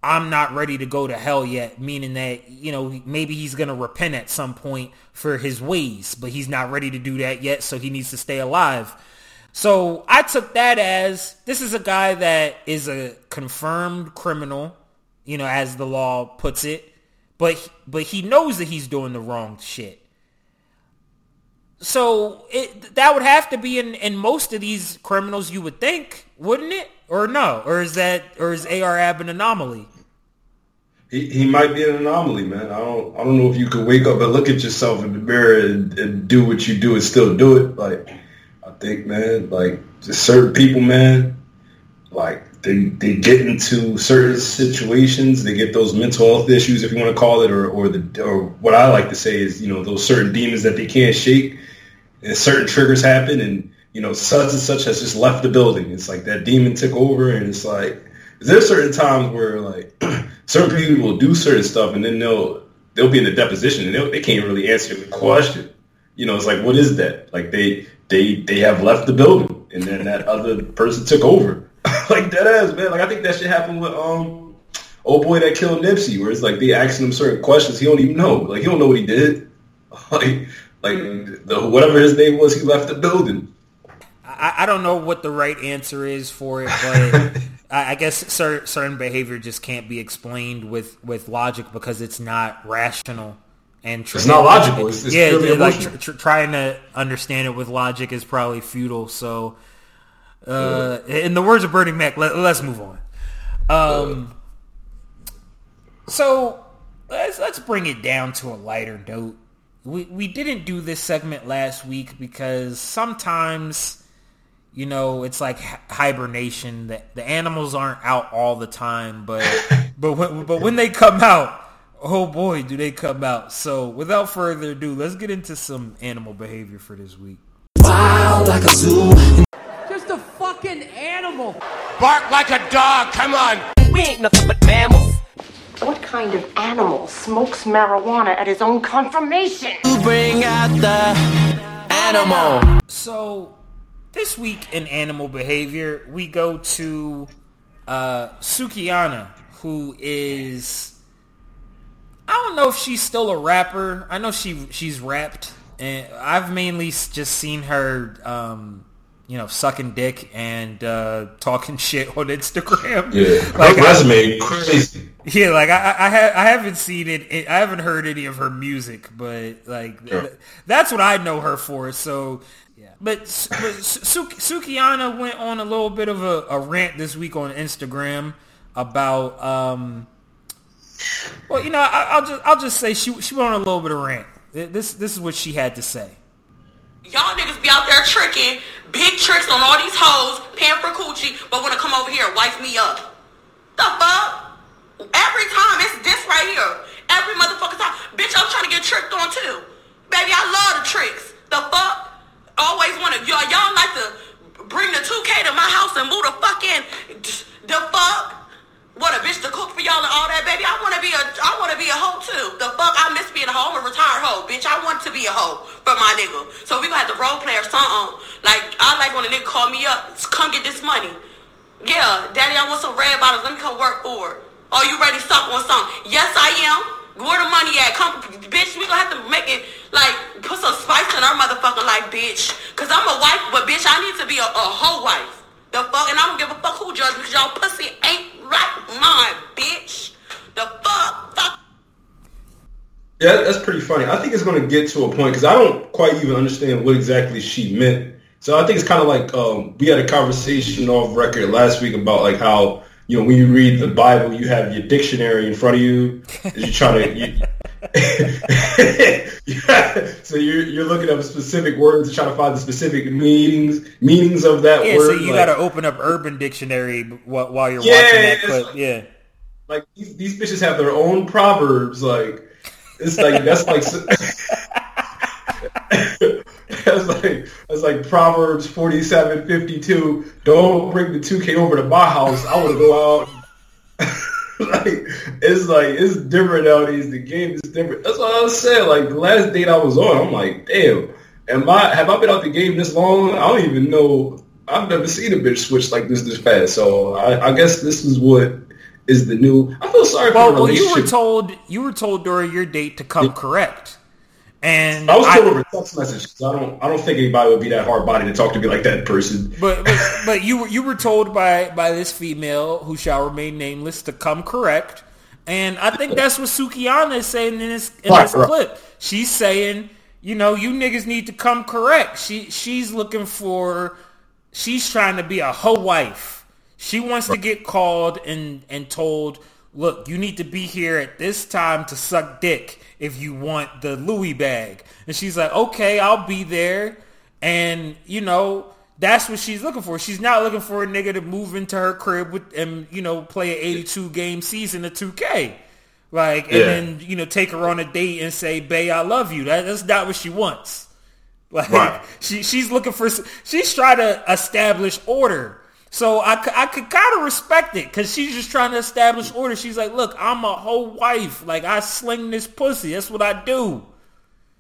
I'm not ready to go to hell yet, meaning that, you know, maybe he's going to repent at some point for his ways, but he's not ready to do that yet, so he needs to stay alive. So I took that as this is a guy that is a confirmed criminal, you know, as the law puts it, but but he knows that he's doing the wrong shit. So it, that would have to be in, in most of these criminals, you would think, wouldn't it? Or no? Or is that or is AR Ab an anomaly? He, he might be an anomaly, man. I don't I don't know if you could wake up and look at yourself in the mirror and, and do what you do and still do it. Like think, man, like just certain people, man, like they they get into certain situations, they get those mental health issues, if you want to call it, or or the or what I like to say is, you know, those certain demons that they can't shake, and certain triggers happen, and you know, such and such has just left the building. It's like that demon took over, and it's like there's certain times where like certain people will do certain stuff, and then they'll they'll be in a deposition, and they can't really answer the question. You know, it's like, what is that? Like they they they have left the building, and then that other person took over. like that ass man. Like I think that should happen with um old boy that killed Nipsey, where it's like they asking him certain questions he don't even know. Like he don't know what he did. like like the, whatever his name was, he left the building. I, I don't know what the right answer is for it, but I, I guess certain, certain behavior just can't be explained with, with logic because it's not rational. And tr- it's not logical. It's, it's yeah, like tr- tr- trying to understand it with logic is probably futile. So, uh, in the words of Bernie Mac, let, us move on. Um, so let's let's bring it down to a lighter note. We we didn't do this segment last week because sometimes you know, it's like hibernation. The, the animals aren't out all the time, but but when, but when they come out, oh boy, do they come out. So without further ado, let's get into some animal behavior for this week. Wild like a zoo. Just a fucking animal. Bark like a dog. Come on. We ain't nothing but mammals. What kind of animal smokes marijuana at his own confirmation? Bring out the animal. So this week in animal behavior, we go to uh, Sukihana, who is I don't know if she's still a rapper. I know she she's rapped, and I've mainly just seen her, um, you know, sucking dick and uh, talking shit on Instagram. Yeah, like her resume I, crazy. Yeah, like I I, ha- I haven't seen it. I haven't heard any of her music, but like yeah. th- that's what I know her for. So but, but Sukihana went on a little bit of a, a, rant this week on Instagram about, um, well, you know, I, will just I'll just say she she went on a little bit of rant. This this is what she had to say. Y'all niggas be out there tricking, big tricks on all these hoes, paying for coochie, but wanna come over here wife me up. The fuck? Every time it's this right here. Every motherfucking time. Bitch, I'm trying to get tricked on too. Baby, I love the tricks. The fuck? always want to y'all y'all like to bring the 2K to my house and move the fucking the fuck. What a bitch to cook for y'all and all that, baby. I want to be a, I want to be a hoe too. The fuck, I miss being a hoe. I'm a retired hoe, bitch. I want to be a hoe for my nigga. So we gonna have to role play or something. Like I like when a nigga call me up, come get this money. Yeah, daddy, I want some red bottles. Let me come work for it. Are you ready to suck on something? Yes, I am. Where the money at? Come, bitch, we gonna have to make it, like, put some spice in our motherfucker life, bitch. Cause I'm a wife, but bitch, I need to be a, a wife. The fuck, and I don't give a fuck who judge because y'all pussy ain't right mine, bitch. The fuck, fuck. Yeah, that's pretty funny. I think it's going to get to a point because I don't quite even understand what exactly she meant. So I think it's kind of like um, we had a conversation off record last week about like how you know, when you read the Bible, you have your dictionary in front of you. as You try to, you, yeah, so you're you're looking up specific words to try to find the specific meanings meanings of that yeah, word. so you like, got to open up Urban Dictionary while, while you're yeah, watching that clip. Like, yeah, like these, these bitches have their own proverbs. Like it's like that's like. that's like that's like Proverbs forty seven fifty two. Don't bring the two K over to my house. I want to go out. like it's like it's different nowadays. The game is different. That's what I was saying. Like the last date I was on, I'm like, damn. Am I have I been out the game this long? I don't even know. I've never seen a bitch switch like this this fast. So I, I guess this is what is the new. I feel sorry well, for the relationship. Well, you were told you were told during your date to come yeah. correct. And I was told over text message I don't I don't think anybody would be that hard body to talk to me like that person. But but, but you were you were told by by this female who shall remain nameless to come correct. And I think that's what Sukihana is saying in this in right, this right. clip. She's saying, you know, you niggas need to come correct. She she's looking for she's trying to be a hoe wife. She wants right. to get called and and told, look, you need to be here at this time to suck dick if you want the Louis bag. And she's like, okay, I'll be there. And, you know, that's what she's looking for. She's not looking for a nigga to move into her crib with and, you know, play an 82 game season of 2K. Like, and Yeah. then, you know, take her on a date and say, bae, I love you. That, that's not what she wants. Like, Right. she, she's looking for, she's trying to establish order. So I, I could kind of respect it because she's just trying to establish order. She's like, look, I'm a whole wife. Like, I sling this pussy. That's what I do.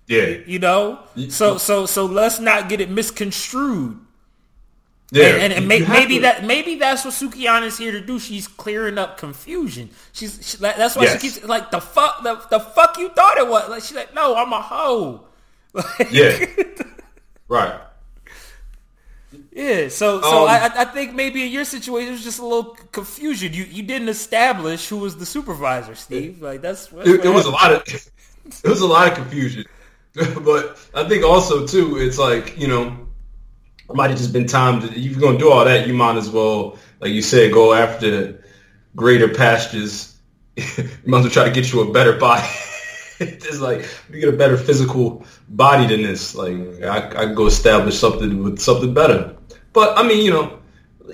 Yeah. You know? So, so, so let's not get it misconstrued. Yeah. And, and, and may, maybe to- that maybe that's what Sukihana's here to do. She's clearing up confusion. She's she, that's why Yes. she keeps like the fuck the, the fuck you thought it was. Like she's like, no, I'm a hoe. Like, Yeah. Right. Yeah. So so Um, I I think maybe in your situation it was just a little confusion. You you didn't establish who was the supervisor, Steve. Like that's, that's It, it was a lot of it was a lot of confusion. but I think also too, it's like, you know, it might have just been time to if you're gonna do all that, you might as well, like you said, go after greater pastures. you might as well try to get you a better body. it's like you get a better physical body than this. Like I, I go establish something with something better. But I mean, you know,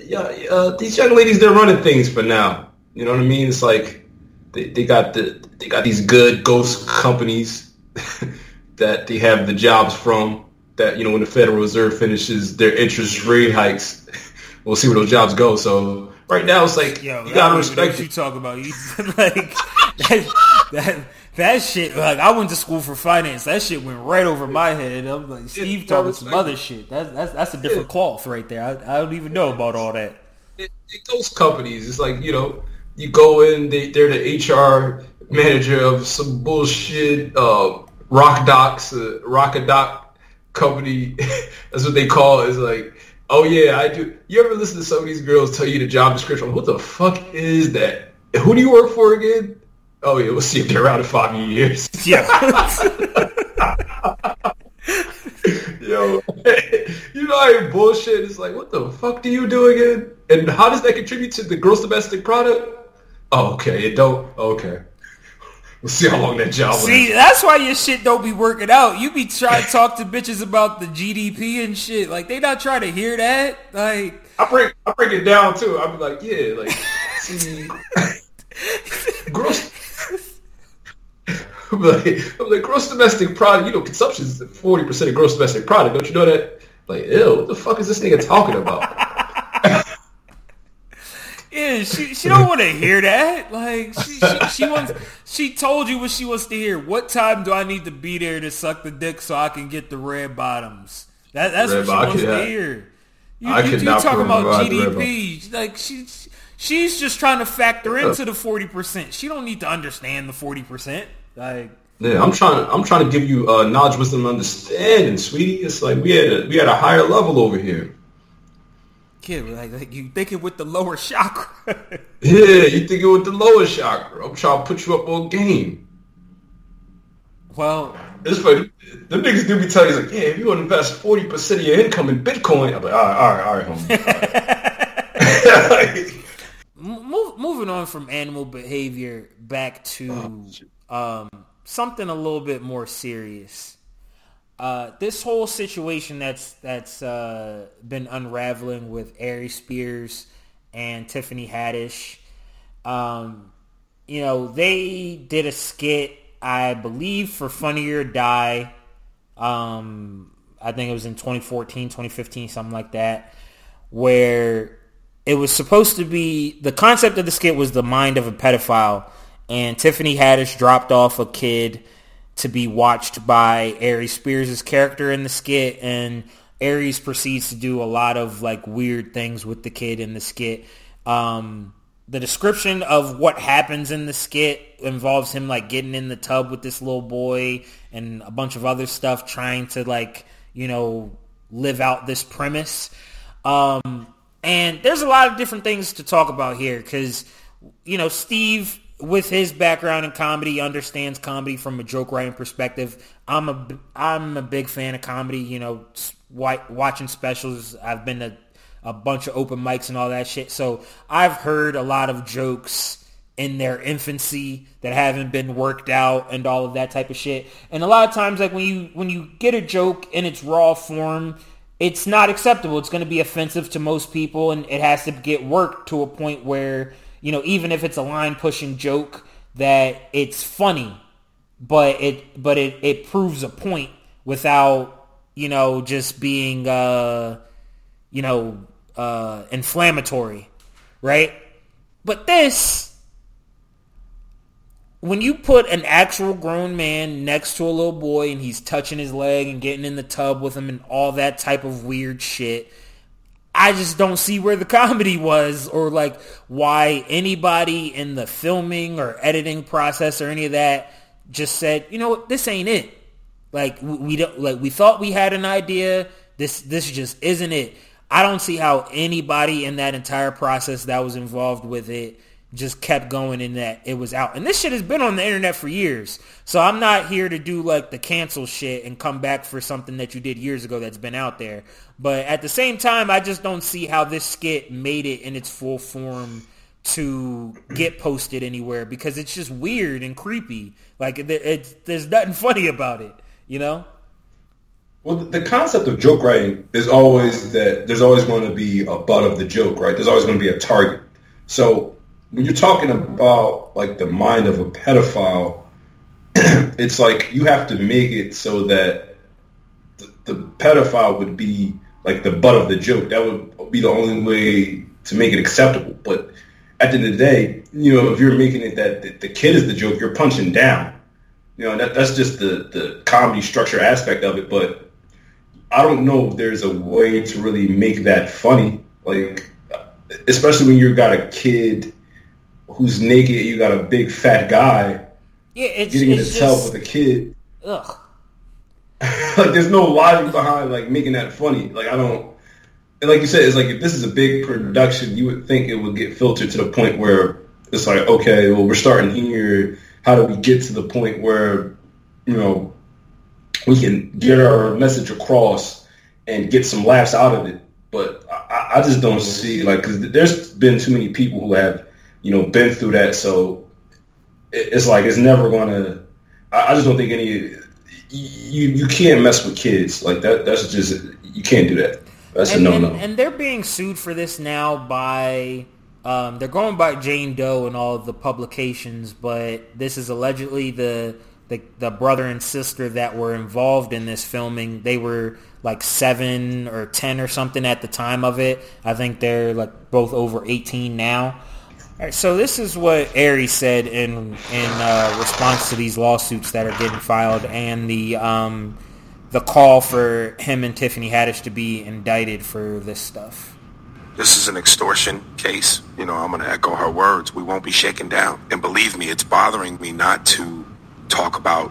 yeah, uh, these young ladies they're running things for now. You know what I mean? It's like they, they got the they got these good ghost companies that they have the jobs from. That you know when the Federal Reserve finishes their interest rate hikes, we'll see where those jobs go. So right now it's like Yo, you gotta don't even know respect what you talk about. You, like that, that that shit. Like I went to school for finance. That shit went right over my head. I'm like Steve gotta talking some respect other shit. That's that's that's a different cloth right there. I, I don't even know about all that. it, it goes companies. It's like you know, you go in, they, they're the HR manager of some bullshit uh, rock docs, uh, rock a doc company. That's what they call it. It's like, oh yeah, I do. You ever listen to some of these girls tell you the job description? What the fuck is that? Who do you work for again? Oh yeah, we'll see if they're around in five years. Yeah. Yo, you know how ain't bullshit? It's like, what the fuck do you do again? And how does that contribute to the gross domestic product? Oh, okay, it don't. Oh, okay, we'll see how long that job See, lasts. that's why your shit don't be working out. You be trying to talk to bitches about the GDP and shit. Like they not trying to hear that. Like I break, I break it down too. I'll be like, yeah, like, see, gross. I'm like, I'm like, gross domestic product. You know, consumption is forty percent of gross domestic product. Don't you know that? Like, ew, what the fuck is this nigga talking about? Yeah, she she don't want to hear that. Like she, she she wants she told you what she wants to hear. What time do I need to be there to suck the dick so I can get the red bottoms? That that's Red what she bottom, wants yeah. to hear. You, I you, you talking about provide the red GDP? Like she she's just trying to factor into the forty percent. She don't need to understand the forty percent. Like Yeah, I'm trying. I'm trying to give you uh, knowledge, wisdom, and understanding, sweetie. It's like we had a, we had a higher level over here. kid, like, like you thinking with the lower chakra. Yeah, you thinking with the lower chakra. I'm trying to put you up on game. well, It's funny. The niggas do be telling you like, yeah, if you want to invest forty percent of your income in Bitcoin, I'm like, all right, all right, all right, homie. Move, moving on from animal behavior back to um, something a little bit more serious. Uh, this whole situation that's that's uh, been unraveling with Aries Spears and Tiffany Haddish. Um, you know, they did a skit, I believe, for Funny or Die. Um, I think it was in 2014, 2015, something like that, where it was supposed to be the concept of the skit was the mind of a pedophile, and Tiffany Haddish dropped off a kid to be watched by Aries Spears' character in the skit, and Aries proceeds to do a lot of like weird things with the kid in the skit. Um, the description of what happens in the skit involves him like getting in the tub with this little boy and a bunch of other stuff trying to like you know live out this premise um and there's a lot of different things to talk about here because you know steve with his background in comedy understands comedy from a joke writing perspective i'm a i'm a big fan of comedy you know watching specials i've been to a bunch of open mics and all that shit. So I've heard a lot of jokes in their infancy that haven't been worked out and all of that type of shit. And a lot of times like when you when you get a joke in its raw form, it's not acceptable. It's going to be offensive to most people, and it has to get worked to a point where you know, even if it's a line pushing joke, that it's funny, but it but it it proves a point without you know just being uh, you know uh, inflammatory, right? But this, when you put an actual grown man next to a little boy and he's touching his leg and getting in the tub with him and all that type of weird shit, I just don't see where the comedy was or like why anybody in the filming or editing process or any of that just said, you know what, this ain't it. Like we don't like we thought we had an idea. This this just isn't it. I don't see how anybody in that entire process that was involved with it just kept going in that it was out. And this shit has been on the internet for years. So I'm not here to do like the cancel shit and come back for something that you did years ago that's been out there. But at the same time, I just don't see how this skit made it in its full form to get posted anywhere because it's just weird and creepy. Like there's nothing funny about it, you know? Well, the concept of joke writing is always that there's always going to be a butt of the joke, right? There's always going to be a target. So when you're talking about like the mind of a pedophile, it's like you have to make it so that the, the pedophile would be like the butt of the joke. That would be the only way to make it acceptable. But at the end of the day, you know, if you're making it that the, the kid is the joke, you're punching down. You know, that, that's just the, the comedy structure aspect of it. But I don't know if there's a way to really make that funny. Like, especially when you've got a kid who's naked, you got a big fat guy yeah, it's, getting it's in a tub just, with a kid. ugh. like, there's no logic behind like making that funny. Like, I don't. And like you said, it's like if this is a big production, you would think it would get filtered to the point where it's like, okay, well, we're starting here. How do we get to the point where you know we can get our message across and get some laughs out of it? But I, I just don't see like because there's been too many people who have you know been through that, so it's like it's never gonna. I, I just don't think any. You you can't mess with kids like that. That's just you can't do that. That's and, a no and, no. and they're being sued for this now by um, they're going by Jane Doe and all the publications, but this is allegedly the, the the brother and sister that were involved in this filming. They were like seven or ten or something at the time of it. I think they're like both over eighteen now. Right, so this is what Aries said in in uh, response to these lawsuits that are getting filed and the um, the call for him and Tiffany Haddish to be indicted for this stuff. This is an extortion case. You know, I'm going to echo her words. We won't be shaken down. And believe me, it's bothering me not to talk about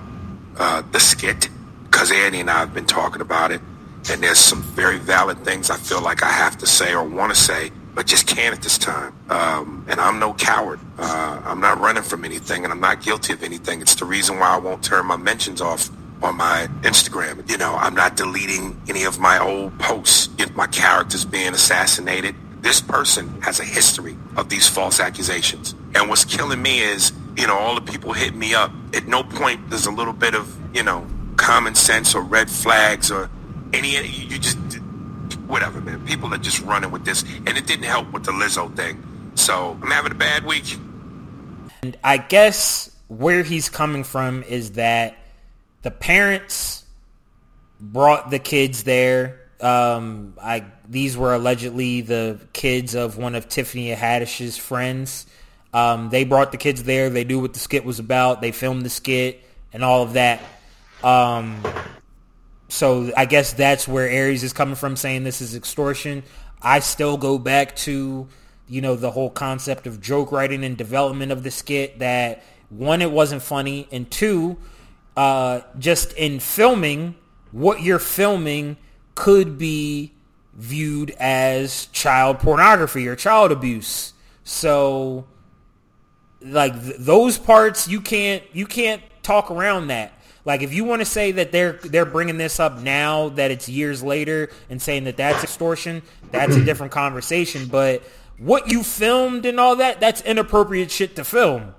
uh, the skit because Annie and I have been talking about it. And there's some very valid things I feel like I have to say or want to say, but just can't at this time. Um, and I'm no coward. Uh, I'm not running from anything, and I'm not guilty of anything. It's the reason why I won't turn my mentions off on my Instagram. You know, I'm not deleting any of my old posts. If my character's being assassinated, this person has a history of these false accusations. And what's killing me is, you know, all the people hit me up. At no point there's a little bit of, you know, common sense or red flags or any, you just, whatever, man. People are just running with this. And it didn't help with the Lizzo thing. So I'm having a bad week. And I guess where he's coming from is that the parents brought the kids there. Um, I these were allegedly the kids of one of Tiffany Haddish's friends. Um, they brought the kids there. They knew what the skit was about. They filmed the skit and all of that. Um, so I guess that's where Aries is coming from, saying this is extortion. I still go back to you know the whole concept of joke writing and development of the skit. That one, it wasn't funny, and two, uh, just in filming, what you're filming could be viewed as child pornography or child abuse. So, like th- those parts, you can't you can't talk around that. Like if you want to say that they're they're bringing this up now that it's years later and saying that that's extortion, that's a different conversation. But what you filmed and all that, that's inappropriate shit to film.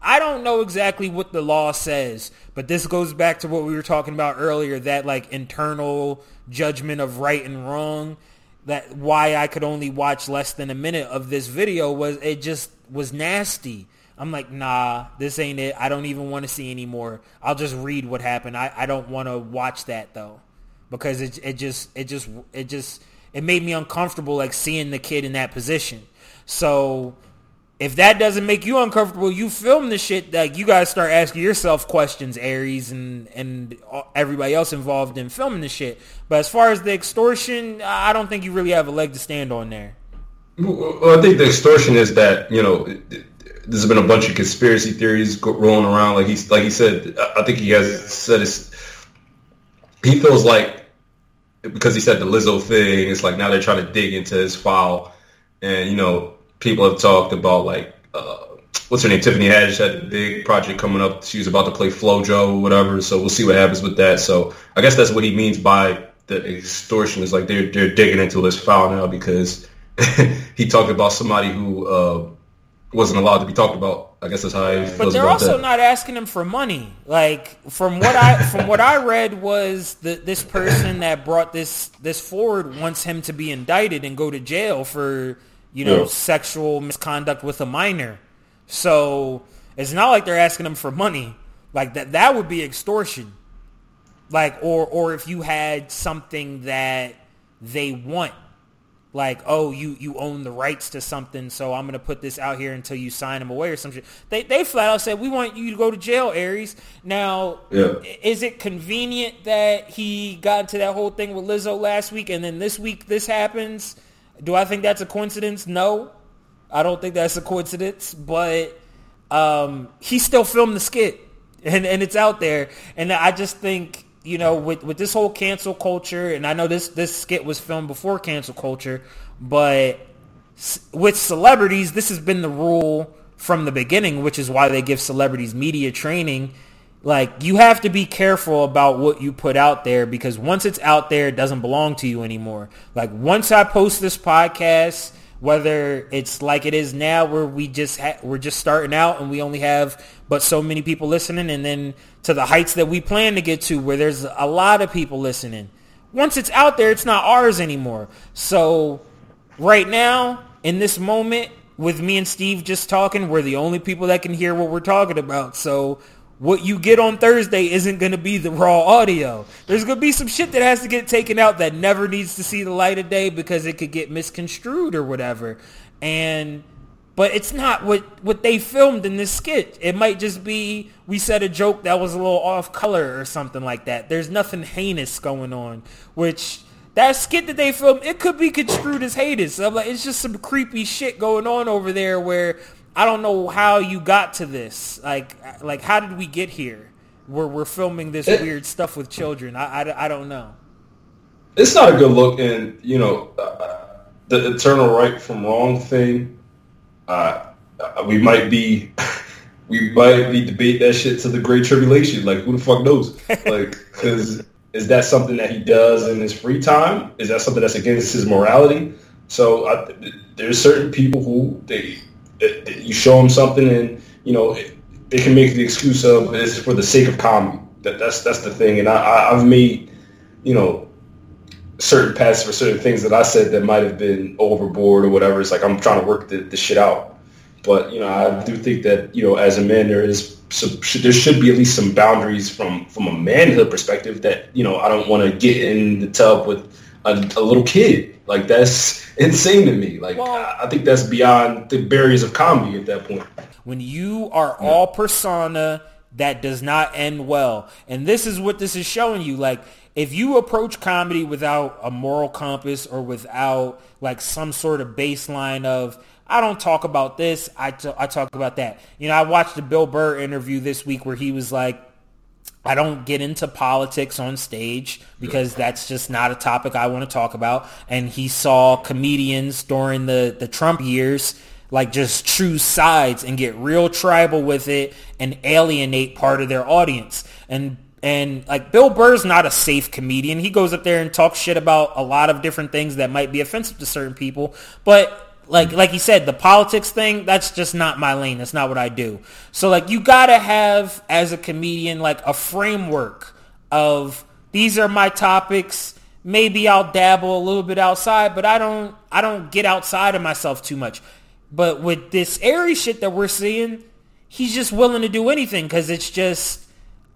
I don't know exactly what the law says, but this goes back to what we were talking about earlier, that like internal judgment of right and wrong. That why I could only watch less than a minute of this video was it just was nasty. I'm like, nah, this ain't it. I don't even want to see anymore. I'll just read what happened. I, I don't want to watch that though, because it it just it just it just it made me uncomfortable like seeing the kid in that position. So if that doesn't make you uncomfortable, you film the shit. Like you guys start asking yourself questions, Aries and and everybody else involved in filming the shit. But as far as the extortion, I don't think you really have a leg to stand on there. Well, I think the extortion is that you know there's been a bunch of conspiracy theories rolling around. Like he's like he said, I think he has said it's he feels like because he said the Lizzo thing. It's like now they're trying to dig into his file, and you know people have talked about like uh, what's her name, Tiffany Haddish had a big project coming up. She was about to play FloJo or whatever. So we'll see what happens with that. So I guess that's what he means by the extortion. Is like they're they're digging into his file now because he talked about somebody who uh, wasn't allowed to be talked about. I guess that's how he feels But they're about also that. not asking him for money. Like from what I from what I read was that this person that brought this this forward wants him to be indicted and go to jail for you know Yeah. sexual misconduct with a minor. So it's not like they're asking him for money. Like that that would be extortion. Like or or if you had something that they want like, oh, you, you own the rights to something, so I'm gonna put this out here until you sign them away or some shit. They they flat out said we want you to go to jail, Aries. Now, Yeah. is it convenient that he got into that whole thing with Lizzo last week and then this week this happens? Do I think that's a coincidence? No, I don't think that's a coincidence. But um, he still filmed the skit, and and it's out there. And I just think you know with with this whole cancel culture, and I know this this skit was filmed before cancel culture, but with celebrities, this has been the rule from the beginning, which is why they give celebrities media training. Like you have to be careful about what you put out there because once it's out there, it doesn't belong to you anymore. Like once I post this podcast, whether it's like it is now where we just ha- we're just starting out and we only have but so many people listening and then to the heights that we plan to get to where there's a lot of people listening. Once it's out there, it's not ours anymore. So right now, in this moment, with me and Steve just talking, we're the only people that can hear what we're talking about. So what you get on Thursday isn't going to be the raw audio. There's going to be some shit that has to get taken out that never needs to see the light of day because it could get misconstrued or whatever. And but it's not what what they filmed in this skit. It might just be we said a joke that was a little off color or something like that. There's nothing heinous going on, which that skit that they filmed, it could be construed as heinous. I'm like, it's just some creepy shit going on over there where I don't know how you got to this. Like, like how did we get here? Where we're filming this weird stuff with children. I, I, I don't know. it's not a good look, and you know uh, the eternal right from wrong thing. Uh, uh, we might be, we might be debate that shit to the great tribulation. Like who the fuck knows? Like because is that something that he does in his free time? Is that something that's against his morality? So I, there's certain people who they, you show them something and you know they can make the excuse of it's for the sake of comedy. That that's that's the thing, and I, I've made you know certain paths for certain things that I said that might have been overboard or whatever. It's like I'm trying to work the, the shit out. But you know, I do think that you know, as a man, there is some, there should be at least some boundaries from from a manhood perspective. That you know, I don't want to get in the tub with a, a little kid. Like that's insane to me. Like Well- I, I think that's beyond the barriers of comedy at that point. when you are all persona that does not end well and this is what this is showing you like if you approach comedy without a moral compass or without like some sort of baseline of I don't talk about this, I t- I talk about that. You know, I watched a Bill Burr interview this week where he was like, I don't get into politics on stage because that's just not a topic I want to talk about. And he saw comedians during the, the Trump years like just choose sides and get real tribal with it and alienate part of their audience. And and like Bill Burr's not a safe comedian. He goes up there and talks shit about a lot of different things that might be offensive to certain people. But like like you said, the politics thing, that's just not my lane. That's not what I do. So like you gotta have as a comedian like a framework of these are my topics. Maybe I'll dabble a little bit outside, but I don't I don't get outside of myself too much. But with this airy shit that we're seeing, he's just willing to do anything because it's just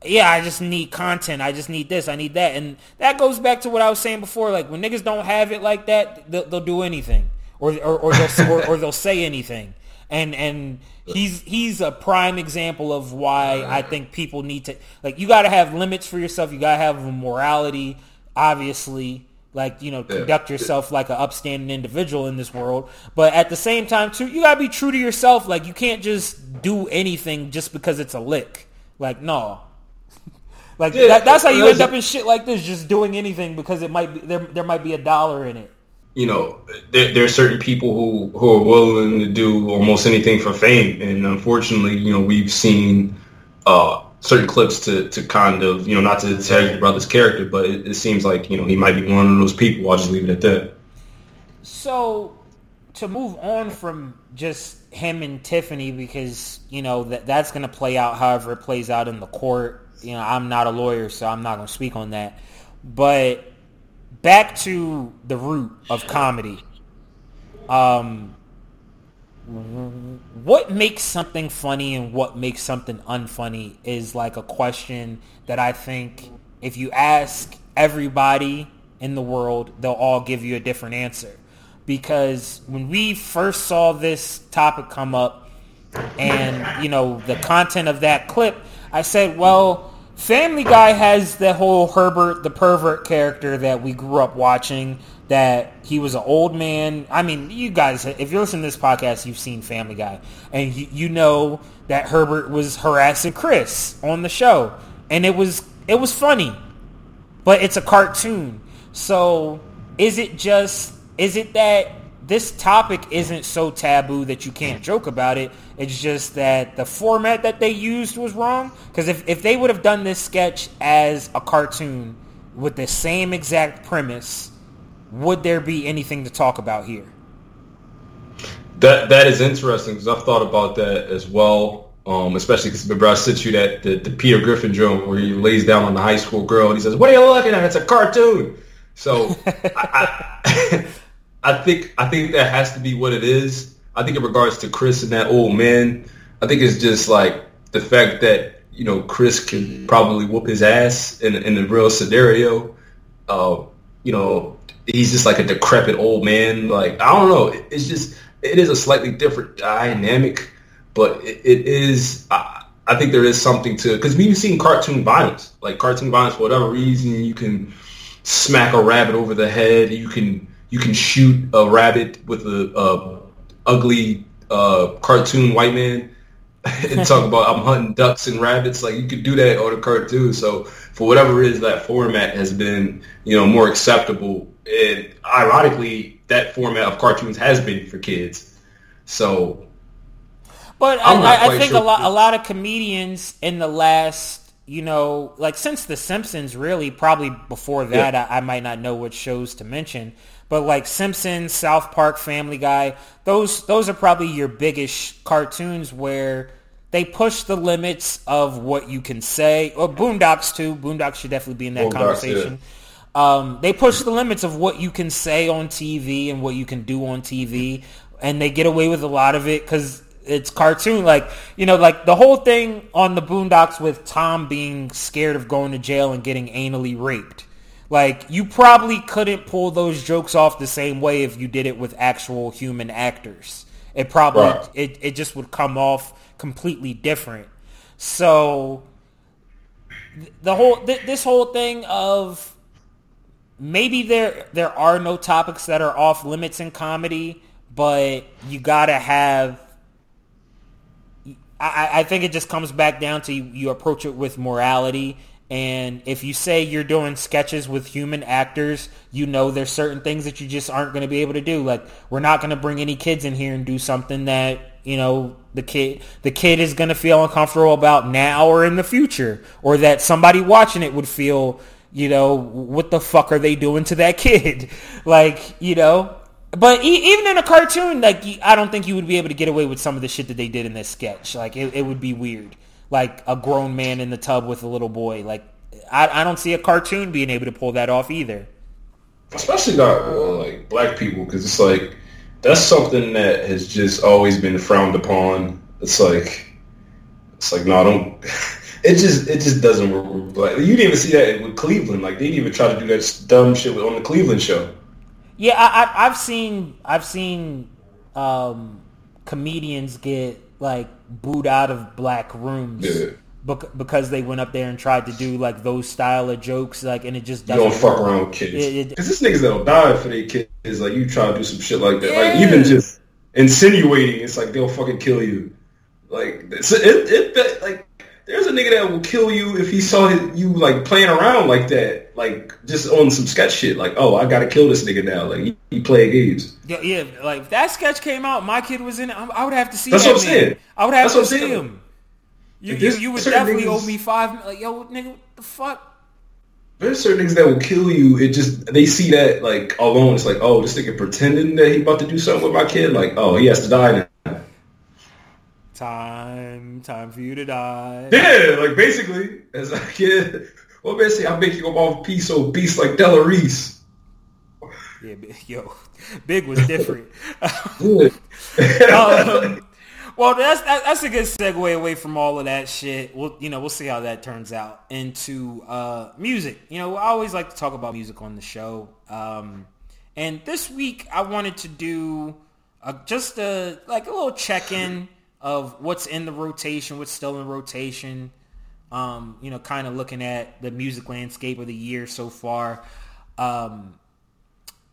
yeah, I just need content. I just need this. I need that. And that goes back to what I was saying before. Like when niggas don't have it like that, they'll, they'll do anything, or or, or they'll or, or they'll say anything. And and he's he's a prime example of why I think people need to like. You got to have limits for yourself. You got to have a morality, obviously. Like you know, conduct yourself like an upstanding individual in this world. But at the same time, too, you gotta be true to yourself. Like you can't just do anything just because it's a lick. Like no, like Yeah, that, that's how you end up in shit like this, just doing anything because it might be there. There might be a dollar in it. You know, there, there are certain people who, who are willing to do almost anything for fame. And unfortunately, you know, we've seen uh, certain clips to, to kind of, you know, not to tell your brother's character, but it, it seems like, you know, he might be one of those people. I'll just leave it at that. So to move on from just him and Tiffany, because you know that that's going to play out however it plays out in the court. You know, I'm not a lawyer, so I'm not going to speak on that. But back to the root of comedy. Um, what makes something funny and what makes something unfunny is like a question that I think if you ask everybody in the world, they'll all give you a different answer. Because when we first saw this topic come up and, you know, the content of that clip, I said, well, Family Guy has the whole Herbert the pervert character that we grew up watching that he was an old man. I mean, you guys, if you're listening to this podcast, you've seen Family Guy. And you, you know that Herbert was harassing Chris on the show. And it was it was funny. But it's a cartoon. So is it just is it that this topic isn't so taboo that you can't joke about it? It's just that the format that they used was wrong. Because if, if they would have done this sketch as a cartoon with the same exact premise, would there be anything to talk about here? That that is interesting because I've thought about that as well. Um, especially because remember I sent you that the, the Peter Griffin joke where he lays down on the high school girl and he says, "What are you looking at? It's a cartoon." So I, I, I think I think that has to be what it is. I think in regards to Chris and that old man, I think it's just like the fact that you know Chris can probably whoop his ass in in the real scenario. Uh, you know, he's just like a decrepit old man. Like I don't know. It's just it is a slightly different dynamic, but it, it is. I, I think there is something to because we've seen cartoon violence, like cartoon violence for whatever reason. You can smack a rabbit over the head. You can you can shoot a rabbit with a, a ugly uh, cartoon white man and talk about I'm hunting ducks and rabbits. Like you could do that on a cartoon. So for whatever it is, that format has been you know more acceptable. And ironically, that format of cartoons has been for kids. So But I'm I, I think sure. a lot a lot of comedians in the last, you know, like since The Simpsons, really, probably before that, I, I might not know what shows to mention. But like Simpsons, South Park, Family Guy, those those are probably your biggest cartoons where they push the limits of what you can say. Or Boondocks too. Boondocks should definitely be in that Boondocks, conversation. Um, they push the limits of what you can say on TV and what you can do on TV, and they get away with a lot of it because it's cartoon. Like you know, like the whole thing on the Boondocks with Tom being scared of going to jail and getting anally raped. Like you probably couldn't pull those jokes off the same way if you did it with actual human actors. It probably Right. it, it just would come off completely different. So the whole th- this whole thing of maybe there there are no topics that are off limits in comedy, but you gotta have. I, I think it just comes back down to you, you approach it with morality. And if you say you're doing sketches with human actors, you know there's certain things that you just aren't going to be able to do. Like we're not going to bring any kids in here and do something that you know the kid the kid is going to feel uncomfortable about now or in the future, or that somebody watching it would feel you know what the fuck are they doing to that kid? like you know But even in a cartoon, like I don't think you would be able to get away with some of the shit that they did in this sketch. Like it, it would be weird. Like a grown man in the tub with a little boy. Like I, I don't see a cartoon being able to pull that off either. especially not uh, like black people because it's like that's something that has just always been frowned upon it's like it's like no I don't it just it just doesn't work like you didn't even see that with cleveland like they didn't even try to do that dumb shit on the cleveland show Yeah, I, I, I've seen I've seen um, comedians get like booed out of black rooms Yeah. bec- because they went up there and tried to do like those style of jokes, like, and it just you doesn't don't fuck around with kids. It- it- because this niggas that'll die for their kids like you try to do some shit like that. Like even just insinuating it's like they'll fucking kill you. Like it's, it, it, it like there's a nigga that will kill you if he saw his, you like playing around like that like just on some sketch shit like oh I gotta kill this nigga now like he, he playing games Yeah, yeah, like if that sketch came out, my kid was in it. I, I would have to see That's that what I'm man. saying. I would have That's to see him. You, you, you would definitely niggas- owe me five. Like, yo, nigga, what the fuck? there's certain niggas that will kill you it just they see that like alone it's like oh this nigga pretending that he about to do something with my kid like oh he has to die now Time, time for you to die. Yeah, like basically, as a kid, well, basically, I'm making him off piece so beast like Della Reese. Yeah, big, yo, big was different. Um, well, that's that, that's a good segue away from all of that shit. We'll you know we'll see how that turns out into uh, music. You know, I always like to talk about music on the show. Um, and this week I wanted to do a, just a like a little check in of what's in the rotation, what's still in rotation. Um, you know, kind of looking at the music landscape of the year so far. Um,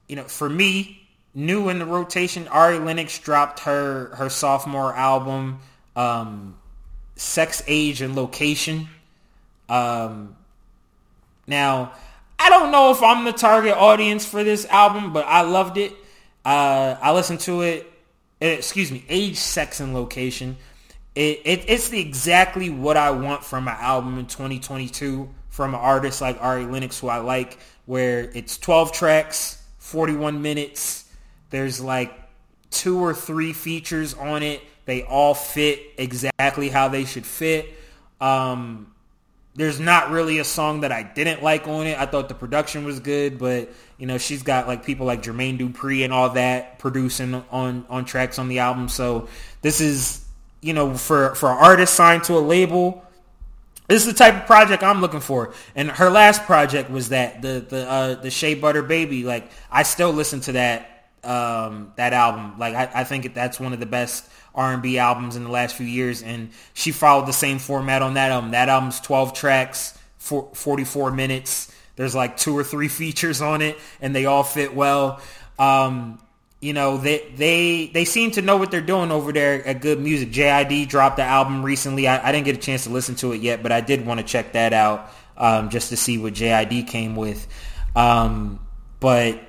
you know, for me, new in the rotation, Ari Lennox dropped her her sophomore album, um, Sex, Age, and Location. Um, now, I don't know if I'm the target audience for this album, but I loved it. Uh, I listened to it. Eh, Excuse me, Age, Sex, and Location. It, it it's the exactly what I want from an album in 2022 from an artist like Ari Lennox, who I like, where it's 12 tracks, 41 minutes. There's like two or three features on it. They all fit exactly how they should fit. Um, there's not really a song that I didn't like on it. I thought the production was good, but you know she's got like people like Jermaine Dupri and all that producing on on tracks on the album. So this is you know for for an artist signed to a label, this is the type of project I'm looking for. And her last project was that the the uh, the Shea Butter Baby. Like I still listen to that um, that album. Like I, I think that's one of the best R&B albums in the last few years. And she followed the same format on that album. That album's 12 tracks, for 44 minutes. There's like two or three features on it, and they all fit well. Um, you know, they they they seem to know what they're doing over there at Good Music. JID dropped the album recently. I, I didn't get a chance to listen to it yet, but I did want to check that out um, just to see what JID came with. Um, but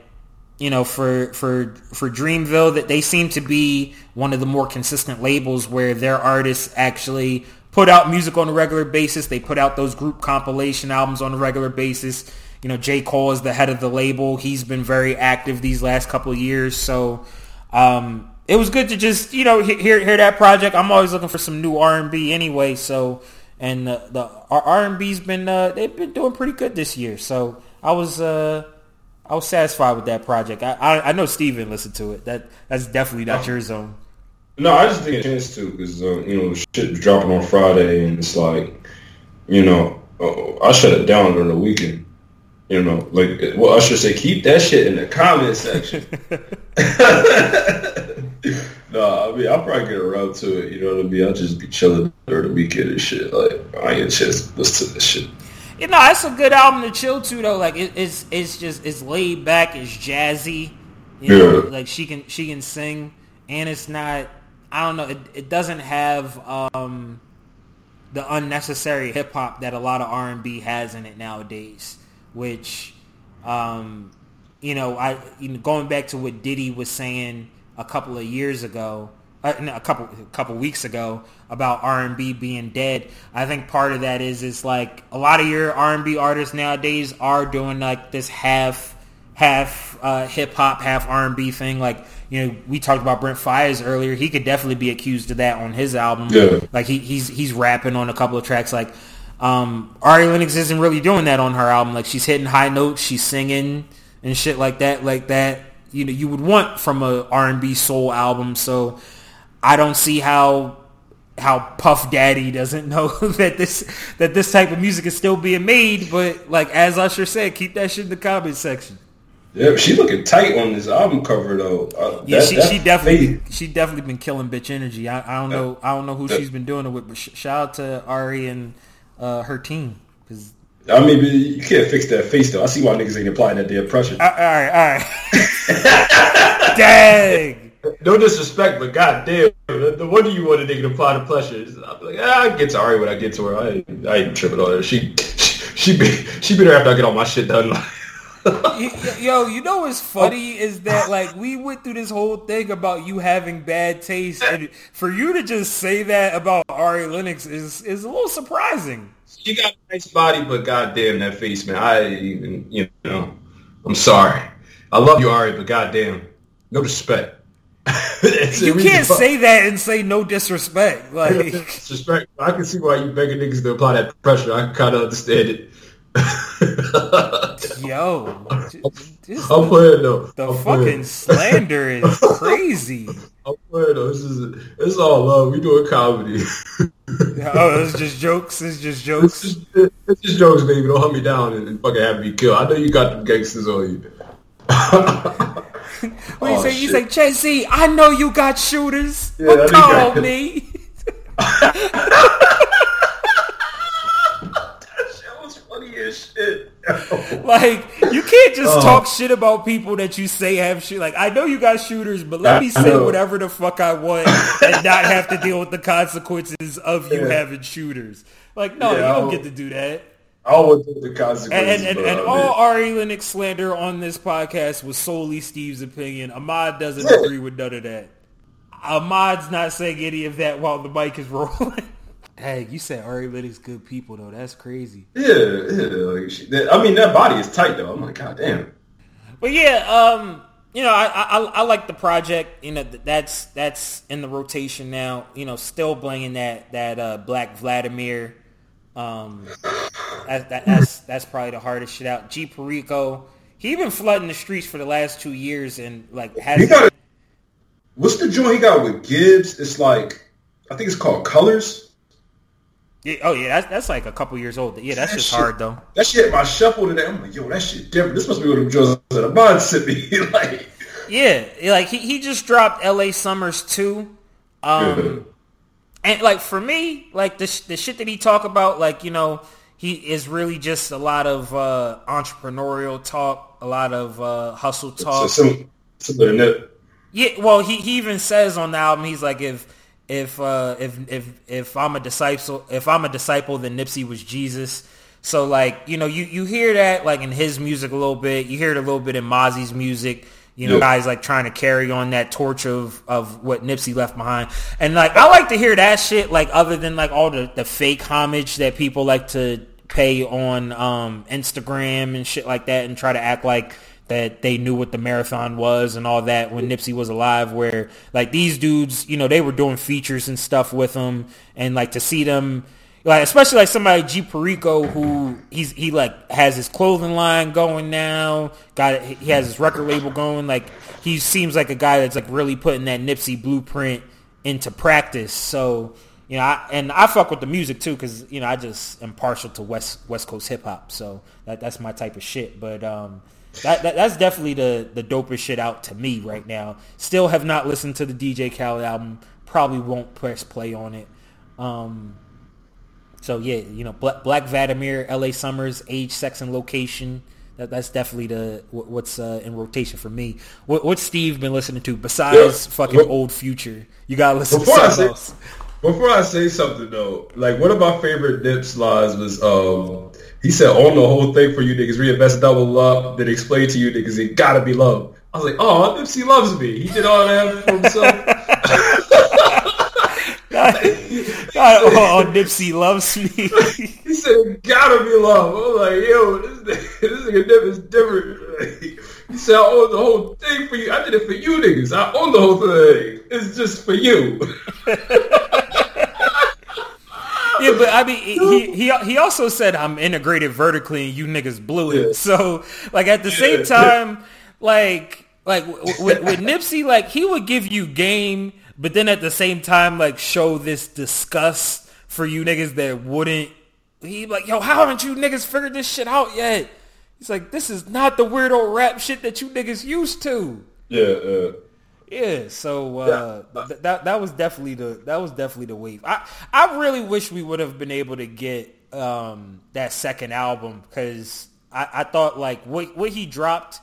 you know, for for for Dreamville, that they seem to be one of the more consistent labels where their artists actually put out music on a regular basis. They put out those group compilation albums on a regular basis. You know, J. Cole is the head of the label. He's been very active these last couple years. So um, it was good to just, you know, hear hear that project. I'm always looking for some new R&B anyway. So and the, the R&B's been uh, they've been doing pretty good this year. So I was uh, I was satisfied with that project. I I, I know Steven listened to it. That that's definitely not your zone. No, I just didn't get a chance to because uh, you know shit was dropping on Friday, and it's like, you know, uh, I shut it down during the weekend. You know, like well, I should say keep that shit in the comment section. no, I mean I'll probably get around to it. You know what I mean? I'll just be chilling during the weekend and shit. Like I ain't get a chance to listen to this shit. You know, it's a good album to chill to though. Like it, it's it's just it's laid back, it's jazzy. You know, Yeah. like she can she can sing, and it's not. I don't know. It, it doesn't have um, the unnecessary hip hop that a lot of R and B has in it nowadays. Which, um, you know, I you know, going back to what Diddy was saying a couple of years ago, uh, no, a couple a couple weeks ago about R and B being dead. I think part of that is is like a lot of your R and B artists nowadays are doing like this half half uh, hip hop, half R and B thing. Like you know, we talked about Brent Faiyaz earlier. He could definitely be accused of that on his album. Yeah. Like he, he's he's rapping on a couple of tracks. Like um, Ari Lennox isn't really doing that on her album. Like she's hitting high notes, she's singing and shit like that. Like that, you know, you would want from a R and B soul album. So I don't see how how Puff Daddy doesn't know that this that this type of music is still being made. But like as Usher said, keep that shit in the comment section. Yeah, she looking tight on this album cover though. Uh, Yeah, that- she, that she definitely she definitely been killing bitch energy. I, I don't know I don't know who she's been doing it with, but sh- shout out to Ari and uh, her team. 'Cause- I mean, you can't fix that face though. I see why niggas ain't applying that damn pressure. all right, all right. Dang. No disrespect, but goddamn, the, the wonder you want a nigga to the pressure. is- I'm like, ah, I get to Ari when I get to her. I, ain't- I ain't tripping on her. She, she, she be, she be there after I get all my shit done. Yo, you know what's funny is that like we went through this whole thing about you having bad taste, and for you to just say that about Ari Lennox is is a little surprising. She got a nice body, but goddamn that face, man. I even, you know, I'm sorry. I love you, Ari, but goddamn, no disrespect. It's the You can't say that and say no disrespect. Like, disrespect. I can see why you begging niggas to apply that pressure. I can kind of understand it. yo, this- I'm playing though. the I'm fucking playing. slander is crazy. I'm playing though. This is it's all love. We doing comedy. Oh, it's just jokes. It's just It's jokes. just, it's just jokes, baby. Don't hunt me down and, and fucking have me killed. I know you got them gangsters on you. You Oh, say? You say, Jay-Z, I know you got shooters. Yeah, but call got- me. that shit was funny as shit. Like, you can't just Oh. talk shit about people that you say have shit. Like, I know you got shooters, but let I- me say whatever the fuck I want and not have to deal with the consequences of you Yeah. having shooters. Like, no, Yeah, you don't get to do that. I would think the And, consequences. and, and, but, and all Ari Lennox slander on this podcast was solely Steve's opinion. Ahmad doesn't Yeah. agree with none of that. Ahmad's not saying any of that while the mic is rolling. Hey, you said Ari Lennox good people though. That's crazy. yeah, yeah. Like she, that, I mean, that body is tight though. I'm like, god damn. But yeah, um, you know, I, I I like the project. You know, that's that's in the rotation now. You know, still bringing that that uh, Black Vladimir. Um, that, that, that's that's probably the hardest shit out. G Perico, he been flooding the streets for the last two years and like has got. What's the joint he got with Gibbs? It's like, I think it's called Colors. yeah, oh yeah, that's that's like a couple years old. Yeah, that's That just shit- hard though. That shit hit my shuffle today. I'm like, yo, that shit different. This must be one of them joints that the mind sent me. like, Yeah, like he, he just dropped L.A. Summers too. Um, and like for me, like the the shit that he talk about, like you know, he is really just a lot of uh, entrepreneurial talk, a lot of uh, hustle so talk. to Nip. Yeah, well, he, he even says on the album, he's like, if if uh, if if if I'm a disciple, if I'm a disciple, then Nipsey was Jesus. So like, you know, you you hear that like in his music a little bit. You hear it a little bit in Mozzy's music. You know, Yeah. guys like trying to carry on that torch of of what Nipsey left behind. And like, I like to hear that shit. Like, other than like all the the fake homage that people like to pay on um, Instagram and shit like that, and try to act like that they knew what the marathon was and all that when Nipsey was alive where like these dudes, you know, they were doing features and stuff with him and like to see them like especially like somebody G Perico who he's he like has his clothing line going now, got he has his record label going like he seems like a guy that's like really putting that Nipsey blueprint into practice. So, you know, I, and I fuck with the music too cuz you know, I just am partial to West West Coast hip hop. So, that that's my type of shit, but um that, that that's definitely the the dopest shit out to me right now. Still have not listened to the DJ Khaled album. Probably won't press play on it. Um, so yeah, you know, Black, Black Vladimir, L.A. Summers, age, sex, and location. That, that's definitely the what's uh, in rotation for me. What, what's Steve been listening to besides Yeah. fucking What- old Future? You gotta listen to I something say, else. before I say something though, like one of my favorite Nips lines was, um, he said, "On the whole thing for you niggas, reinvest double love, then explain to you niggas it gotta be love." I was like, "Oh, Nipsey loves me. He did all that for himself." God, oh, oh, Nipsey loves me. he said, "It gotta be love." I was like, "Yo, this, nigga- this nigga Nip is different." He said, I own the whole thing for you. I did it for you niggas. I own the whole thing. It's just for you. Yeah, but I mean, he he he also said I'm integrated vertically, and you niggas blew it. Yeah. So, like at the same time, like like with, with Nipsey, like he would give you game, but then at the same time, like show this disgust for you niggas that wouldn't. He like, yo, how haven't you niggas figured this shit out yet? He's like, this is not the weird old rap shit that you niggas used to. yeah, uh, Yeah, so uh, th- that that was definitely the that was definitely the wave. I I really wish we would have been able to get um, that second album because I, I thought like what what he dropped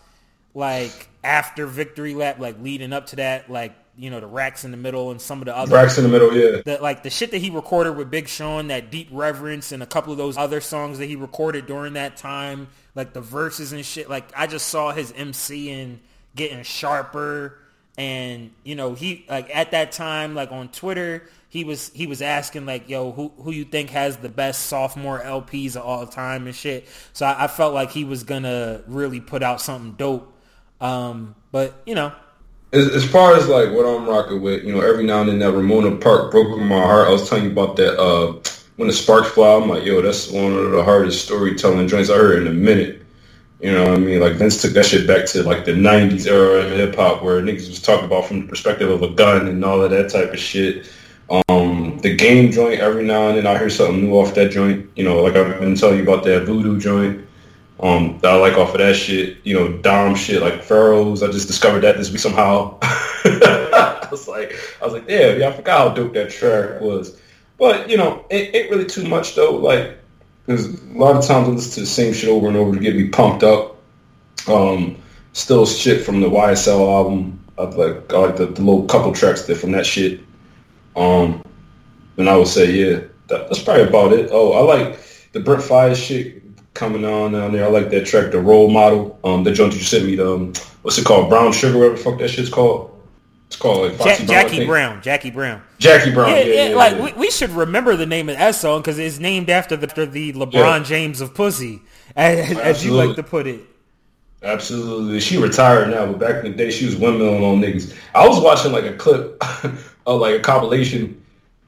like after Victory Lap, like leading up to that, like you know the racks in the middle and some of the other Racks in the middle, yeah. the like the shit that he recorded with Big Sean, that deep reverence, and a couple of those other songs that he recorded during that time, like the verses and shit. Like I just saw his MCing getting sharper, and you know he like at that time, like on Twitter, he was he was asking like, "Yo, who who you think has the best sophomore LPs of all time and shit." So I, I felt like he was gonna really put out something dope. Um, but you know, As, as far as like what I'm rocking with, you know, every now and then that Ramona Park broke my heart. I was telling you about that uh, when the sparks fly. I'm like, yo, that's one of the hardest storytelling joints I heard in a minute. You know what I mean? Like Vince took that shit back to like the '90s era in hip hop, where niggas was talking about from the perspective of a gun and all of that type of shit. Um, the game joint. Every now and then I hear something new off that joint. You know, like I've been telling you about that voodoo joint. Um, that I like off of that shit, you know, Dom shit like Pharaohs. I just discovered that this week somehow. I was like, I was like, yeah, yeah, I forgot how dope that track was. But you know, it ain't really too much though. Like, because a lot of times I listen to the same shit over and over to get me pumped up. Um, still shit from the YSL album. I like, I like the, the little couple tracks there from that shit. Um, and I would say, yeah, that, that's probably about it. Oh, I like the Brent Faiyaz shit coming on down there. I like that track, the role model. Um, the joint that you sent me, the um, what's it called, Brown Sugar, whatever the fuck that shit's called. It's called like Ja- Foxy Brown, Jackie think. Brown, Jackie Brown. Jackie Brown. Yeah, Yeah, yeah, yeah, like yeah. We, we should remember the name of that song because it's named after the, after the LeBron Yeah. James of pussy, as, as you like to put it. Absolutely. She retired now, but back in the day, she was windmilling on niggas. I was watching like a clip of like a compilation.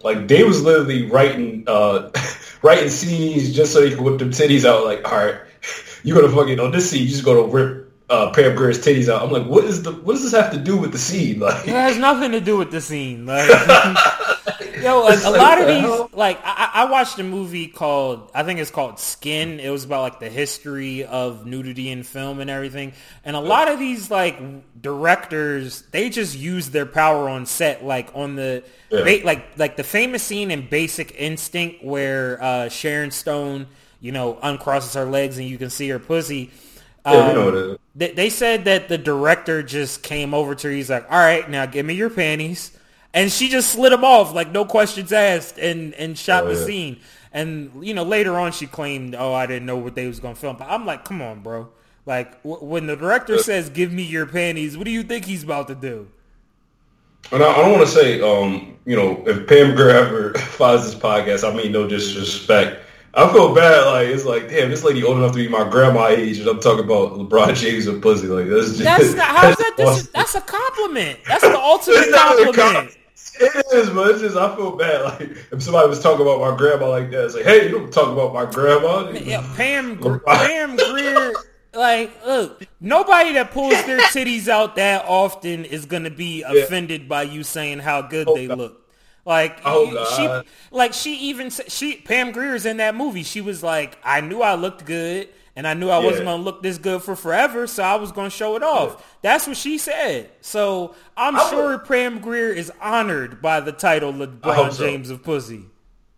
Like they was literally writing uh writing scenes just so they could whip them titties out. Like, all right, you gonna fucking on this scene, you just gonna rip a uh, of girls' titties out. I'm like, what is the what does this have to do with the scene? Like, It has nothing to do with the scene. Like, yo, a like, lot of the these, like, I, I watched a movie called, I think it's called Skin. It was about like the history of nudity in film and everything. And a lot of these like directors, they just use their power on set, like on the, Yeah. ba- like, like the famous scene in Basic Instinct where uh, Sharon Stone, you know, uncrosses her legs and you can see her pussy. yeah, Um, know what they, they said that the director just came over to her. He's like, all right, now give me your panties. And she just slid them off, like no questions asked, and, and shot Oh, the yeah. scene. And, you know, later on she claimed, oh, I didn't know what they was going to film. But I'm like, come on, bro. Like, w- when the director says, give me your panties, what do you think he's about to do? And I, I don't want to say, um, you know, if Pam Grier ever finds this podcast, I mean no disrespect. I feel bad. Like it's like, damn, this lady old enough to be my grandma age, and I'm talking about LeBron James and pussy. Like that's just That's not, how's that? that's Dis- that's a compliment. That's the ultimate It's not a compliment. It is, but it's just I feel bad. Like if somebody was talking about my grandma like that, it's like, hey, you don't talk about my grandma. Yeah, Pam Pam Grier. Like, look, nobody that pulls their titties out that often is gonna be offended by you saying how good Oh, they God. look. Like Oh, she, God. like she even she Pam Grier's in that movie. She was like, I knew I looked good, and I knew I wasn't Yeah. gonna look this good for forever, so I was gonna show it off. That's what she said. So I'm I sure Pam Grier is honored by the title LeBron so. James of Pussy.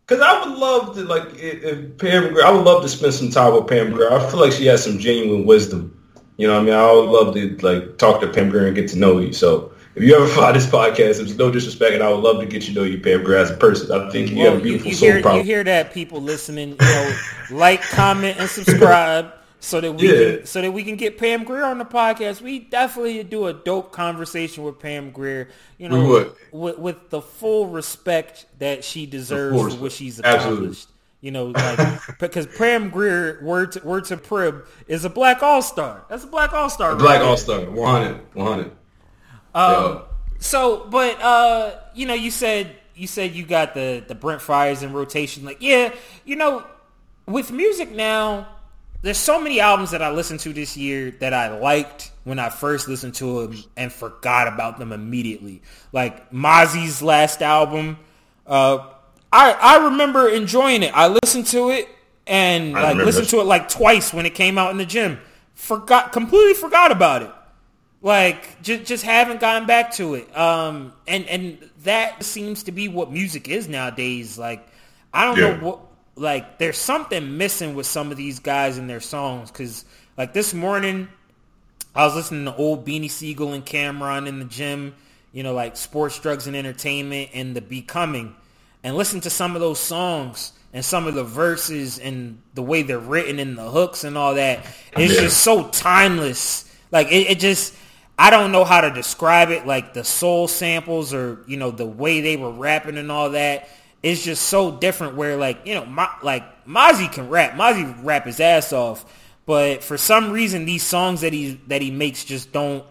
Because I would love to, like, if Pam Grier, I would love to spend some time with Pam Grier. I feel like she has some genuine wisdom. You know what I mean? I would love to, like, talk to Pam Grier and get to know you. So if you ever find this podcast, there's no disrespect, and I would love to get you to know you, Pam as a person. I think you have a Well, you, beautiful you soul, hear, you hear that people listening, you know, like, comment, and subscribe so that we Yeah. can so that we can get Pam Grier on the podcast. We definitely do a dope conversation with Pam Grier. You know, with with the full respect that she deserves for what she's Absolutely. accomplished. You know, like because Pam Grier, word to, word to Prim, is a black all star. That's a black all star. Black All Star, 100, 100. Um, so, but uh, you know, you said you said you got the the Brent Faiyaz in rotation. Like, yeah, you know, with music now, there's so many albums that I listened to this year that I liked when I first listened to them and forgot about them immediately. Like Mozzy's last album, uh, I I remember enjoying it. I listened to it and I like listened to it like twice when it came out in the gym. Forgot completely forgot about it like just just haven't gotten back to it. Um and and that seems to be what music is nowadays. Like i don't Yeah. know what like there's something missing with some of these guys in their songs. Because like this morning i was listening to old Beanie Sigel and Cam'ron in the gym you know like sports drugs and entertainment and The B. Coming. And listen to some of those songs and some of the verses and the way they're written and the hooks and all that. It's Yeah. just so timeless. Like it, it just i don't know how to describe it like the soul samples or you know the way they were rapping and all that. It's just so different where like you know Ma, like Mozzy can rap. Mozzy rap his ass off. But for some reason these songs that he that he makes just don't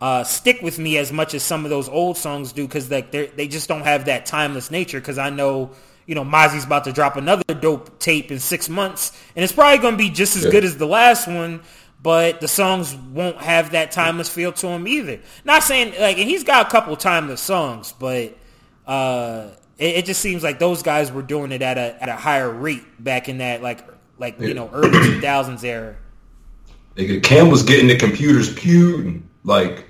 uh, stick with me as much as some of those old songs do because like they they just don't have that timeless nature because I know you know Mozzy's about to drop another dope tape in six months. And it's probably going to be just as Yeah. good as the last one but the songs won't have that timeless feel to them either not saying like and he's got a couple timeless songs but uh it, it just seems like those guys were doing it at a at a higher rate back in that like like you Yeah. know early 2000s era Nigga, Cam was getting the computers putin. Like,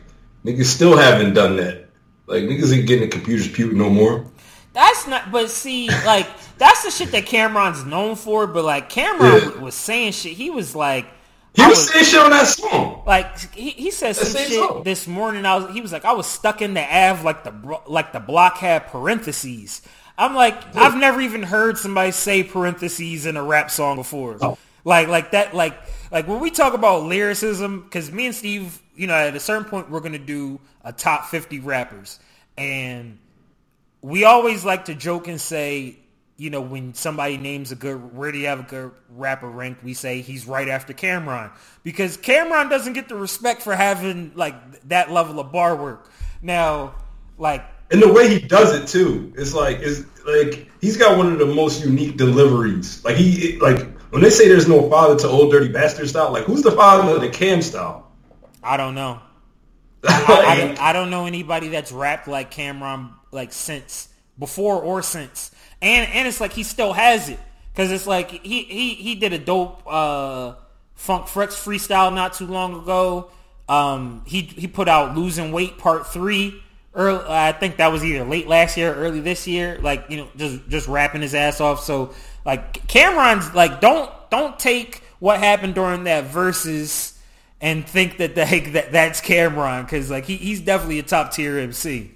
niggas still haven't done that. Like, niggas ain't getting the computers putin no more. That's not, but see, like that's the shit that Cam'ron's known for. But like Cam'ron Yeah. was saying shit. He was like, He I was saying shit on that song. like he, he said some shit song. this morning. I was he was like, I was stuck in the Av like the like the block had parentheses. I'm like, I've never even heard somebody say parentheses in a rap song before. Oh. Like like that like like when we talk about lyricism, because me and Steve, you know, at a certain point we're gonna do a top 50 rappers, and we always like to joke and say, you know, when somebody names a good, where do you have a good rapper ranked? We say he's right after Cam'ron because Cam'ron doesn't get the respect for having like that level of bar work. Now, like, And the way he does it too, it's like it's like he's got one of the most unique deliveries. Like he like when they say there's no father to Ol' Dirty Bastard style, like who's the father of the Cam style? I don't know. I, I, don't, I don't know anybody that's rapped like Cam'ron like since before or since, and and it's like he still has it because it's like he he he did a dope uh, Funk Flex freestyle not too long ago. Um, he he put out losing weight part three. Early, I think that was either late last year, or early this year. Like you know, just just rapping his ass off. So like Cam'ron's like don't don't take what happened during that Verzuz and think that that, that that's Cam'ron because like he, he's definitely a top tier MC.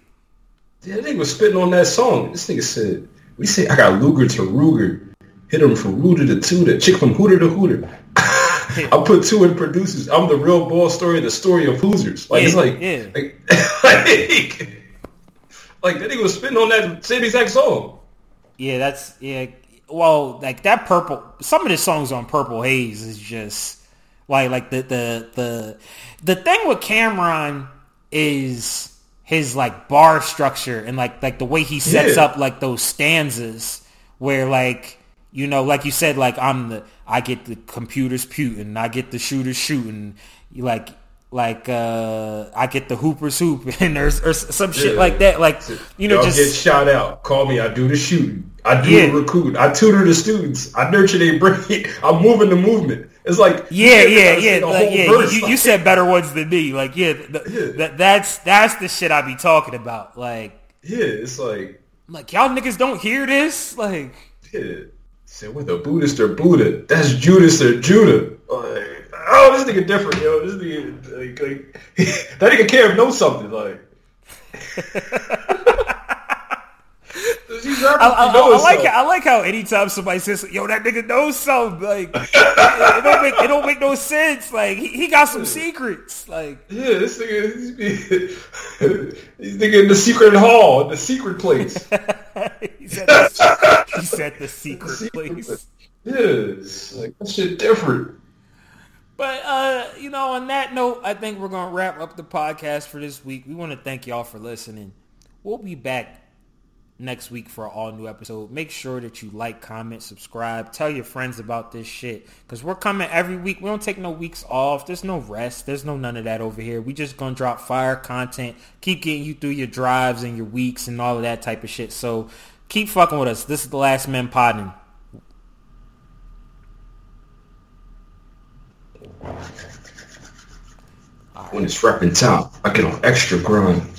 Yeah, that nigga was spitting on that song. This nigga said, "We say I got Luger to Ruger, hit him from Rooter to Tooter, chick from Hooter to Hooter." I put two in producers. I'm the real ball story, the story of Hoosers. Like it's like, yeah. like, like, like that nigga was spitting on that same exact song. Yeah, that's yeah. Well, like that purple. Some of the songs on Purple Haze is just like like the the the the thing with Cam'ron is his like bar structure and like like the way he sets Yeah. up like those stanzas where like you know like you said like I'm the I get the computers putin I get the shooters shooting like like uh I get the hoopers hoop and there's or some shit Yeah. like that like you know Y'all just get shot out. Call me. I do the shooting. I do Yeah. recruit. I tutor the students. I nurture their brain. I'm moving the movement. It's like Yeah, yeah, yeah, like, yeah. verse, You, you said better ones than me. Like, yeah, th- Yeah. That, that's that's the shit I be talking about. Like, yeah. It's like I'm like y'all niggas don't hear this. Like, yeah. Say whether Buddhist or Buddha, that's Judas or Judah. Like, oh, this nigga different, yo. This nigga like, like that nigga Cam knows something. Like. These rappers, I, I, be I like something. I like how anytime somebody says, "Yo, that nigga knows something," like it, it don't make it don't make no sense. Like he, he got some secrets. Like, Yeah, this nigga, he's, he's nigga in the secret hall, the secret place. he, said the, he said the secret place. Yes, like that shit different. But uh, you know, on that note, I think we're gonna wrap up the podcast for this week. We want to thank y'all for listening. We'll be back next week for an all new episode. Make sure that you like, comment, subscribe, tell your friends about this shit because we're coming every week. We don't take no weeks off. There's no rest. There's no none of that over here. We just gonna drop fire content, keep getting you through your drives and your weeks and all of that type of shit. So keep fucking with us. This is the Last Men Podding. When it's rapping time, I get on extra grind.